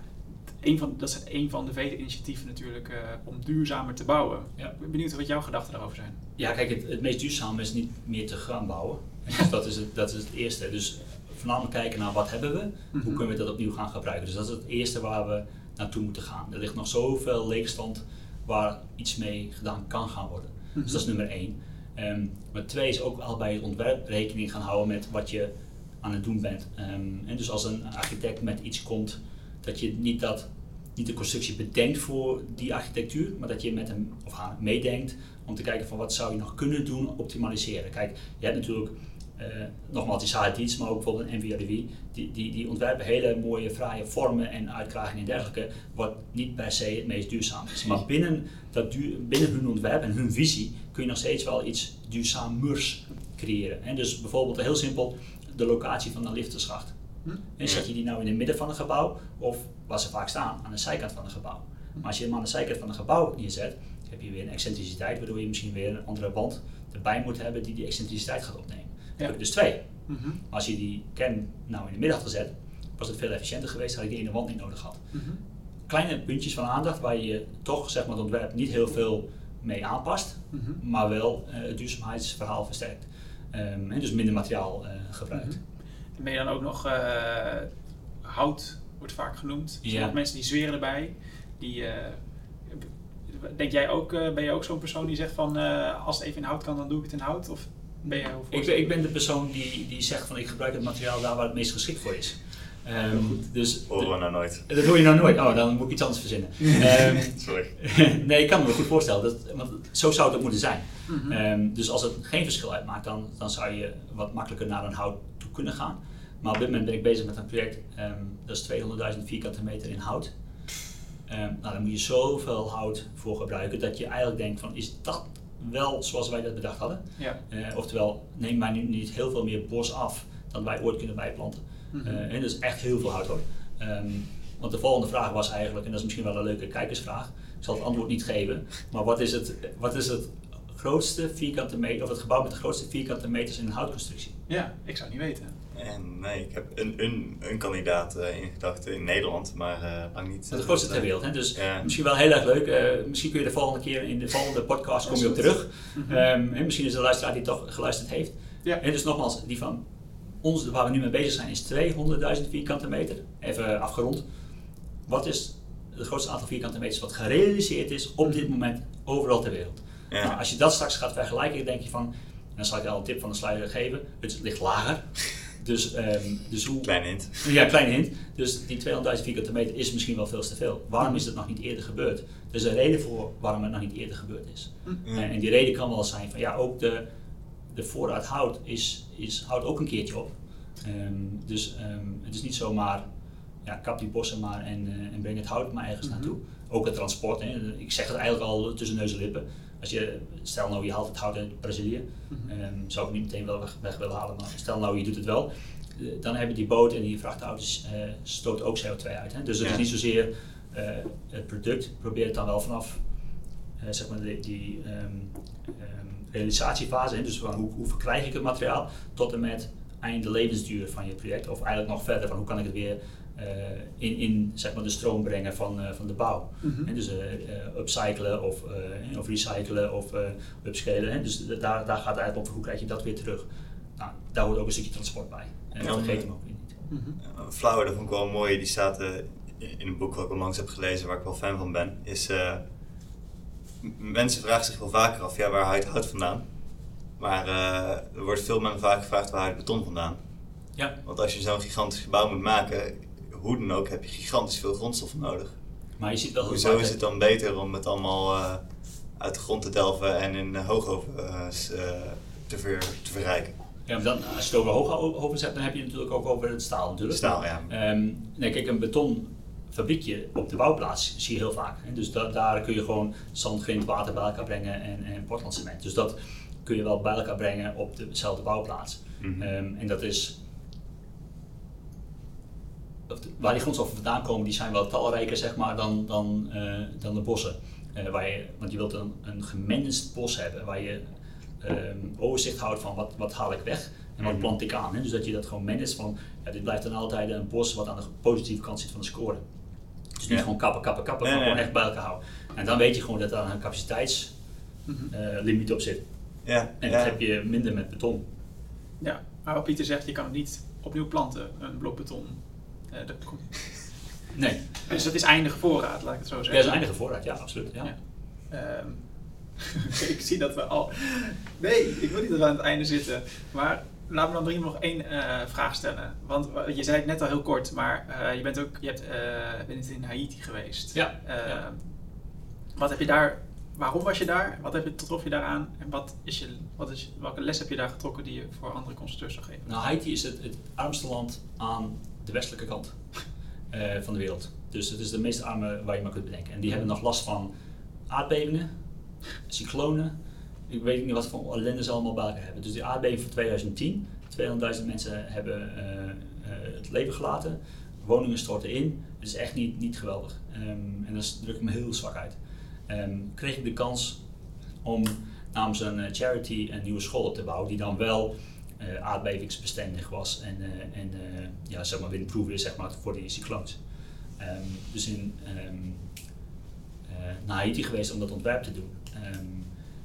Een van, dat is een van de vele initiatieven natuurlijk eh, om duurzamer te bouwen. Ja. Ik ben benieuwd wat jouw gedachten daarover zijn. Ja, kijk, het, het meest duurzame is niet meer te gaan bouwen. Dus dat, is het, dat is het eerste. Dus voornamelijk kijken naar wat hebben we, hoe Mhm. kunnen we dat opnieuw gaan gebruiken. Dus dat is het eerste waar we naartoe moeten gaan. Er ligt nog zoveel leegstand waar iets mee gedaan kan gaan worden. Mhm. Dus dat is nummer één. Ehm, maar twee is ook al bij het ontwerp rekening gaan houden met wat je aan het doen bent. Ehm, en dus als een architect met iets komt, dat je niet, dat, niet de constructie bedenkt voor die architectuur, maar dat je met hem of haar meedenkt om te kijken van wat zou je nog kunnen doen, optimaliseren. Kijk, je hebt natuurlijk eh, nogmaals die Sahadi's, maar ook bijvoorbeeld een NVIDIA, die, die, die ontwerpen hele mooie, fraaie vormen en uitkragingen en dergelijke, wat niet per se het meest duurzaam is. Maar binnen, dat duur, binnen hun ontwerp en hun visie kun je nog steeds wel iets duurzamers creëren. En dus bijvoorbeeld heel simpel de locatie van een lifterschacht. Hm? En zet je die nou in het midden van een gebouw of waar ze vaak staan, aan de zijkant van een gebouw. Maar als je hem aan de zijkant van een gebouw neerzet, heb je weer een excentriciteit, waardoor je misschien weer een andere wand erbij moet hebben die die excentriciteit gaat opnemen. Dan Ja. heb je dus twee. Maar als je die kern nou in het midden had gezet, was het veel efficiënter geweest, had je die ene wand niet nodig gehad. Mhm. Kleine puntjes van aandacht waar je toch zeg maar, het ontwerp niet heel veel mee aanpast, Mhm. maar wel eh, het duurzaamheidsverhaal versterkt. Ehm, en dus minder materiaal eh, gebruikt. Mhm. En ben je dan ook nog, eh, hout wordt vaak genoemd. Ja. Sommige mensen die zweren erbij. Die, eh, denk jij ook, eh, ben je ook zo'n persoon die zegt van eh, als het even in hout kan, dan doe ik het in hout? Of ben je hoe Ik ben, ik ben de persoon die, die zegt van ik gebruik het materiaal daar waar het meest geschikt voor is. Ehm, dus Horen we nou nooit. dat hoor je nou nooit. Oh, dan moet ik iets anders verzinnen. Ehm, Sorry. nee, ik kan me goed voorstellen. Dat, want zo zou het ook moeten zijn. Mhm. Ehm, dus als het geen verschil uitmaakt, dan, dan zou je wat makkelijker naar een hout toe kunnen gaan. Maar op dit moment ben ik bezig met een project, ehm, dat is 200.000 vierkante meter in hout. Ehm, nou, daar moet je zoveel hout voor gebruiken dat je eigenlijk denkt van, is dat wel zoals wij dat bedacht hadden? Ja. Eh, oftewel, neem mij nu niet heel veel meer bos af dan wij ooit kunnen bijplanten. Eh, en dus echt heel veel hout hoor. Ehm, want de volgende vraag was eigenlijk, en dat is misschien wel een leuke kijkersvraag, ik zal het antwoord niet geven, maar wat is het, wat is het grootste vierkante meter, of het gebouw met de grootste vierkante meters in een houtconstructie? ja, ik zou het niet weten. En nee, ik heb een, een, een kandidaat eh, in gedachten in Nederland, maar eh lang niet. Dat is de grootste ter wereld. Hè? Dus Ja. misschien wel heel erg leuk. eh, misschien kun je de volgende keer in de volgende podcast kom je op terug. Mhm. Ehm, en misschien is de luisteraar die toch geluisterd heeft. Ja. En dus nogmaals, die van ons, waar we nu mee bezig zijn, is 200.000 vierkante meter. Even afgerond. Wat is het grootste aantal vierkante meters wat gerealiseerd is op dit moment overal ter wereld? Ja. Nou, als je dat straks gaat vergelijken, denk je van, en dan zal ik je al een tip van de sluier geven, het ligt lager Dus, ehm, dus hoe... Kleine hint. Ja, kleine hint. Dus die 200.000 vierkante meter is misschien wel veel te veel. Waarom is dat nog niet eerder gebeurd? Er is een reden voor waarom het nog niet eerder gebeurd is. Mm. En, en die reden kan wel zijn van ja, ook de, de voorraad hout is, is, houdt ook een keertje op. Ehm, dus ehm, het is niet zomaar, ja, kap die bossen maar en, eh, en breng het hout maar ergens Mhm. naartoe. Ook het transport, hè. ik zeg het eigenlijk al tussen neus en lippen. Als je, stel nou je haalt het hout uit Brazilië, Mhm. Ehm, zou ik niet meteen wel weg, weg willen halen, maar stel nou je doet het wel. eh, Dan hebben die boot en die vrachtauto's eh stoten ook CO2 uit. Hè? Dus het Ja. is niet zozeer eh, het product, probeer het dan wel vanaf zeg maar die, die ehm, ehm, realisatiefase, hè? dus van hoe, hoe verkrijg ik het materiaal, tot en met einde levensduur van je project. Of eigenlijk nog verder van hoe kan ik het weer in, in zeg maar de stroom brengen van, eh, van de bouw. Mhm. Hè, dus eh, eh, upcyclen of, eh, of recyclen of eh, upscalen. Hè? Dus da- daar, daar gaat het eigenlijk om hoe krijg je dat weer terug. Nou, daar hoort ook een stukje transport bij. En dat vergeet hem ook weer niet. Mhm. Een flauwe, dat vond ik wel mooi, die staat eh, in een boek wat ik onlangs heb gelezen, waar ik wel fan van ben, is eh, mensen vragen zich wel vaker af, ja, waar haal je het hout vandaan? Maar eh, er wordt veel minder vaak gevraagd, waar het beton vandaan? Ja, Want als je zo'n gigantisch gebouw moet maken, hoe dan ook, heb je gigantisch veel grondstoffen nodig. maar je ziet wel Hoezo is het dan beter om het allemaal eh, uit de grond te delven en in uh, hoogovens eh, te, ver, te verrijken? Ja, maar dan, als je het over hoogovens hebt, dan heb je het natuurlijk ook over het staal natuurlijk. Staal, ja. Ehm, nee, kijk, een betonfabriekje op de bouwplaats zie je heel vaak. Hè? Dus da- daar kun je gewoon zand, grind, water bij elkaar brengen en, en portlandcement. Dus dat kun je wel bij elkaar brengen op dezelfde bouwplaats. Mhm. Ehm, en dat is... Waar die grondstoffen vandaan komen, die zijn wel talrijker zeg maar, dan, dan, eh, dan de bossen. Eh, waar je, want je wilt een, een gemanaged bos hebben, waar je ehm, overzicht houdt van wat, wat haal ik weg en wat Mhm. plant ik aan. Hè? Dus dat je dat gewoon managt van, ja, dit blijft dan altijd een bos wat aan de positieve kant zit van de score. Dus niet Ja. gewoon kappen, kappen, kappen, Nee, maar gewoon nee. echt bij elkaar houden. En dan weet je gewoon dat daar een capaciteitslimiet Mhm. op zit. Ja, En ja. dat heb je minder met beton. Ja, maar wat Pieter zegt, je kan het niet opnieuw planten, een blok beton. Eh, dat komt- Nee, Dus het is eindige voorraad, laat ik het zo ja, zeggen. dat is eindige voorraad, ja, absoluut. Ja. Ja. Ehm, ik zie dat we al. Nee, ik wil niet dat we aan het einde zitten. Maar laten we dan drie nog één eh, vraag stellen. Want eh, je zei het net al heel kort, maar je bent ook je hebt, bent in Haiti geweest. Ja, Eh, ja. Wat heb je daar? Waarom was je daar? Wat heb je, trof je daaraan? En wat is je, wat is, welke les heb je daar getrokken die je voor andere constructeurs zou geven? Nou, Haiti is het, het armste land aan de westelijke kant eh, van de wereld. Dus het is de meest arme waar je maar kunt bedenken. En die hebben nog last van aardbevingen, cyclonen. Ik weet niet wat voor ellende ze allemaal elkaar hebben. Dus die aardbeving van 2010, 200.000 mensen hebben eh, eh, het leven gelaten. Woningen storten in. Het is echt niet, niet geweldig. Ehm, en dat druk ik me heel zwak uit. Ehm, kreeg ik de kans om namens een charity een nieuwe school op te bouwen, die dan wel eh, aardbevingsbestendig was en, eh, en eh, ja, zeg maar windproof is zeg maar, voor die cycloons. Ehm, dus in ehm, eh, naar Haiti geweest om dat ontwerp te doen. Ehm,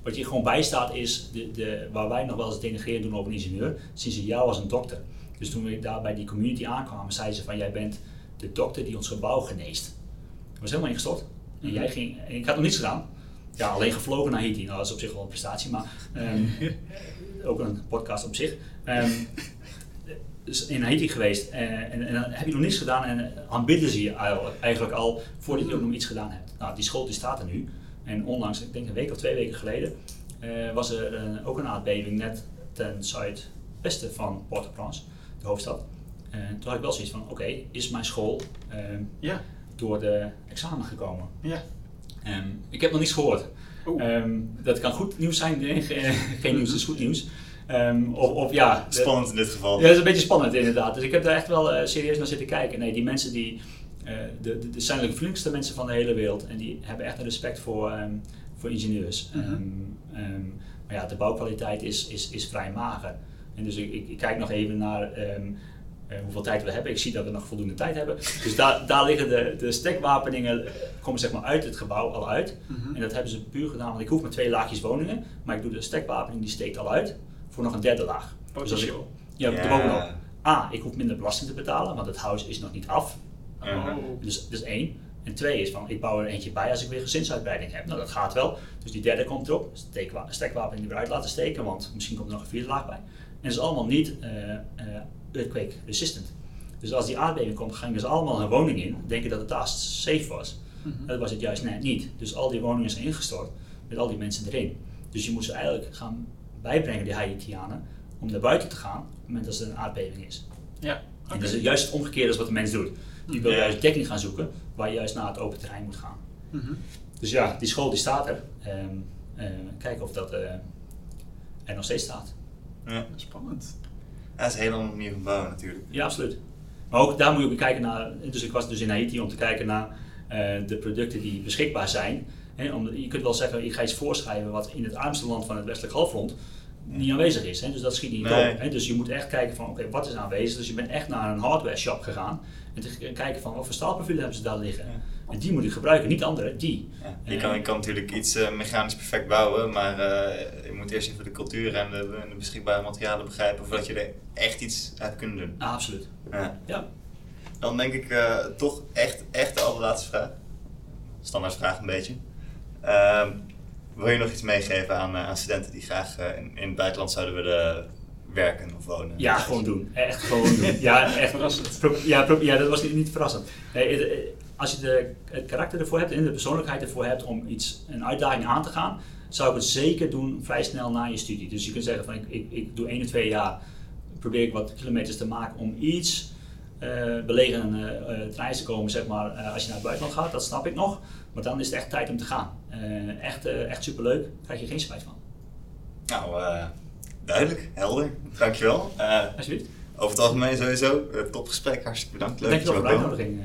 wat je gewoon bijstaat is, de, de, waar wij nog wel eens denigreren doen over een ingenieur, zien ze jou als een dokter. Dus toen we daar bij die community aankwamen, zeiden ze van jij bent de dokter die ons gebouw geneest. Dat was helemaal ingestort. En jij ging, en ik had nog niets gedaan. Ja, alleen gevlogen naar Haiti. Nou, dat is op zich wel een prestatie, maar ehm, ook een podcast op zich. Dus in Haiti geweest eh, en, en dan heb je nog niets gedaan en aanbidden ze je eigenlijk- al voordat je ook nog iets gedaan hebt. Nou, die school die staat er nu. En onlangs, ik denk een week of twee weken geleden, eh, was er eh, ook een aardbeving net ten zuidwesten van Port-au-Prince, de hoofdstad. En toen had ik wel zoiets van, oké, is mijn school ehm, Ja, door de examen gekomen? ja. Ehm, ik heb nog niets gehoord. Ehm, dat kan goed nieuws zijn, nee, geen nieuws is goed nieuws. Ehm, of, of ja, Spannend in dit geval. ja, dat is een beetje spannend inderdaad. Dus ik heb daar echt wel eh, serieus naar zitten kijken. Nee, die mensen die, eh, de, de, de zijn de vriendelijkste mensen van de hele wereld. En die hebben echt een respect voor, ehm, voor ingenieurs. Mhm. Maar ja, de bouwkwaliteit is, is, is vrij mager. En dus ik, ik, ik kijk nog even naar hoeveel tijd we hebben. Ik zie dat we nog voldoende tijd hebben. Dus daar, daar liggen de, de stekwapeningen, eh, komen zeg maar uit het gebouw al uit. Mhm. En dat hebben ze puur gedaan, want ik hoef maar twee laagjes woningen. Maar ik doe de stekwapening, die steekt al uit voor nog een derde laag. Dus als ik, Potentieel. ja, Ja. erbovenop. A, ik hoef minder belasting te betalen, want het huis is nog niet af. Oh. Dus dat is één. En twee is van, ik bouw er eentje bij als ik weer gezinsuitbreiding heb. Nou, dat gaat wel. Dus die derde komt erop. Steekwa- Stekwapening eruit laten steken, want misschien komt er nog een vierde laag bij. En dat is allemaal niet eh, eh, earthquake resistant. Dus als die aardbeving komt, gingen ze allemaal hun woning in, denken dat het daar safe was. Mhm. Dat was het juist net niet. Dus al die woningen zijn ingestort met al die mensen erin. Dus je moet ze eigenlijk gaan bijbrengen, die Haitianen, om naar buiten te gaan op het moment dat er een aardbeving is. Ja, En dat is juist het omgekeerde als wat de mens doet. Die wil Ja. juist dekking gaan zoeken, waar je juist naar het open terrein moet gaan. Mhm. Dus ja, die school die staat er. Ehm, eh, kijken of dat eh, er nog steeds staat. Ja. Spannend. Dat is een hele natuurlijk. Ja, absoluut. Maar ook daar moet je ook kijken naar. Dus ik was dus in Haiti om te kijken naar eh, de producten die beschikbaar zijn. Hè, om, je kunt wel zeggen, ik ga iets voorschrijven wat in het armste land van het westelijk halfrond niet aanwezig is. Hè, dus dat schiet niet Nee. op. Hè, dus je moet echt kijken van, oké, wat is aanwezig? Dus je bent echt naar een hardware shop gegaan en te kijken van, wat voor staalprofielen hebben ze daar liggen? Ja. En die moet je gebruiken, niet andere, die. Ja. Je, Eh, kan, je kan natuurlijk iets eh, mechanisch perfect bouwen, maar eh, je moet eerst even de cultuur en de, de beschikbare materialen begrijpen voordat je er echt iets uit kunt doen. Ah, absoluut. Ja. Ja. Dan denk ik toch echt, echt de allerlaatste vraag. Standaard vraag een beetje. Ehm, wil je nog iets meegeven aan, eh, aan studenten die graag eh, in, in het buitenland zouden willen werken of wonen? Ja, gewoon doen. Echt gewoon doen. Ja, echt. Verrassend. Ja, ja dat was niet, niet verrassend. Nee, eh, als je de, het karakter ervoor hebt en de persoonlijkheid ervoor hebt om iets, een uitdaging aan te gaan, zou ik het zeker doen vrij snel na je studie. Dus je kunt zeggen van ik, ik, ik doe één of twee jaar, probeer ik wat kilometers te maken om iets eh belegen uh, te komen, zeg maar, als je naar het buitenland gaat, dat snap ik nog. Maar dan is het echt tijd om te gaan. Eh, echt, eh, echt superleuk, daar krijg je geen spijt van. Nou, eh, duidelijk, helder. Dankjewel. Eh Alsjeblieft. over het algemeen sowieso, uh, topgesprek, hartstikke bedankt. Leuk voor je de ook kwam. uitnodiging.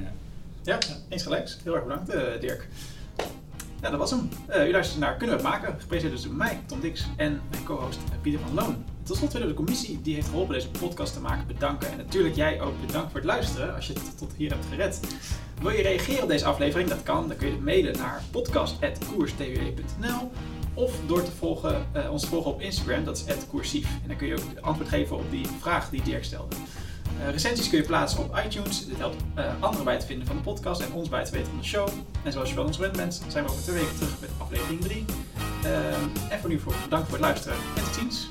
Ja, eens gelijks. Heel erg bedankt, eh, Dirk. Ja, dat was hem. Eh, u luistert naar Kunnen we het maken? Gepresenteerd dus door mij, Tom Dix, en mijn co-host Pieter van Loon. Tot slot willen we de commissie die heeft geholpen deze podcast te maken bedanken. En natuurlijk jij ook bedankt voor het luisteren als je het tot hier hebt gered. Wil je reageren op deze aflevering? Dat kan. Dan kun je mailen naar podcast.koerstwe.nl of door te volgen, eh, ons te volgen op Instagram, dat is @koersief. En dan kun je ook antwoord geven op die vraag die Dirk stelde. Uh, recensies kun je plaatsen op iTunes. Dit helpt uh, anderen bij het vinden van de podcast en ons bij het weten van de show. En zoals je wel ons gewend bent, zijn we over twee weken terug met aflevering 3. Uh, en voor nu voor, bedankt voor het luisteren en tot ziens.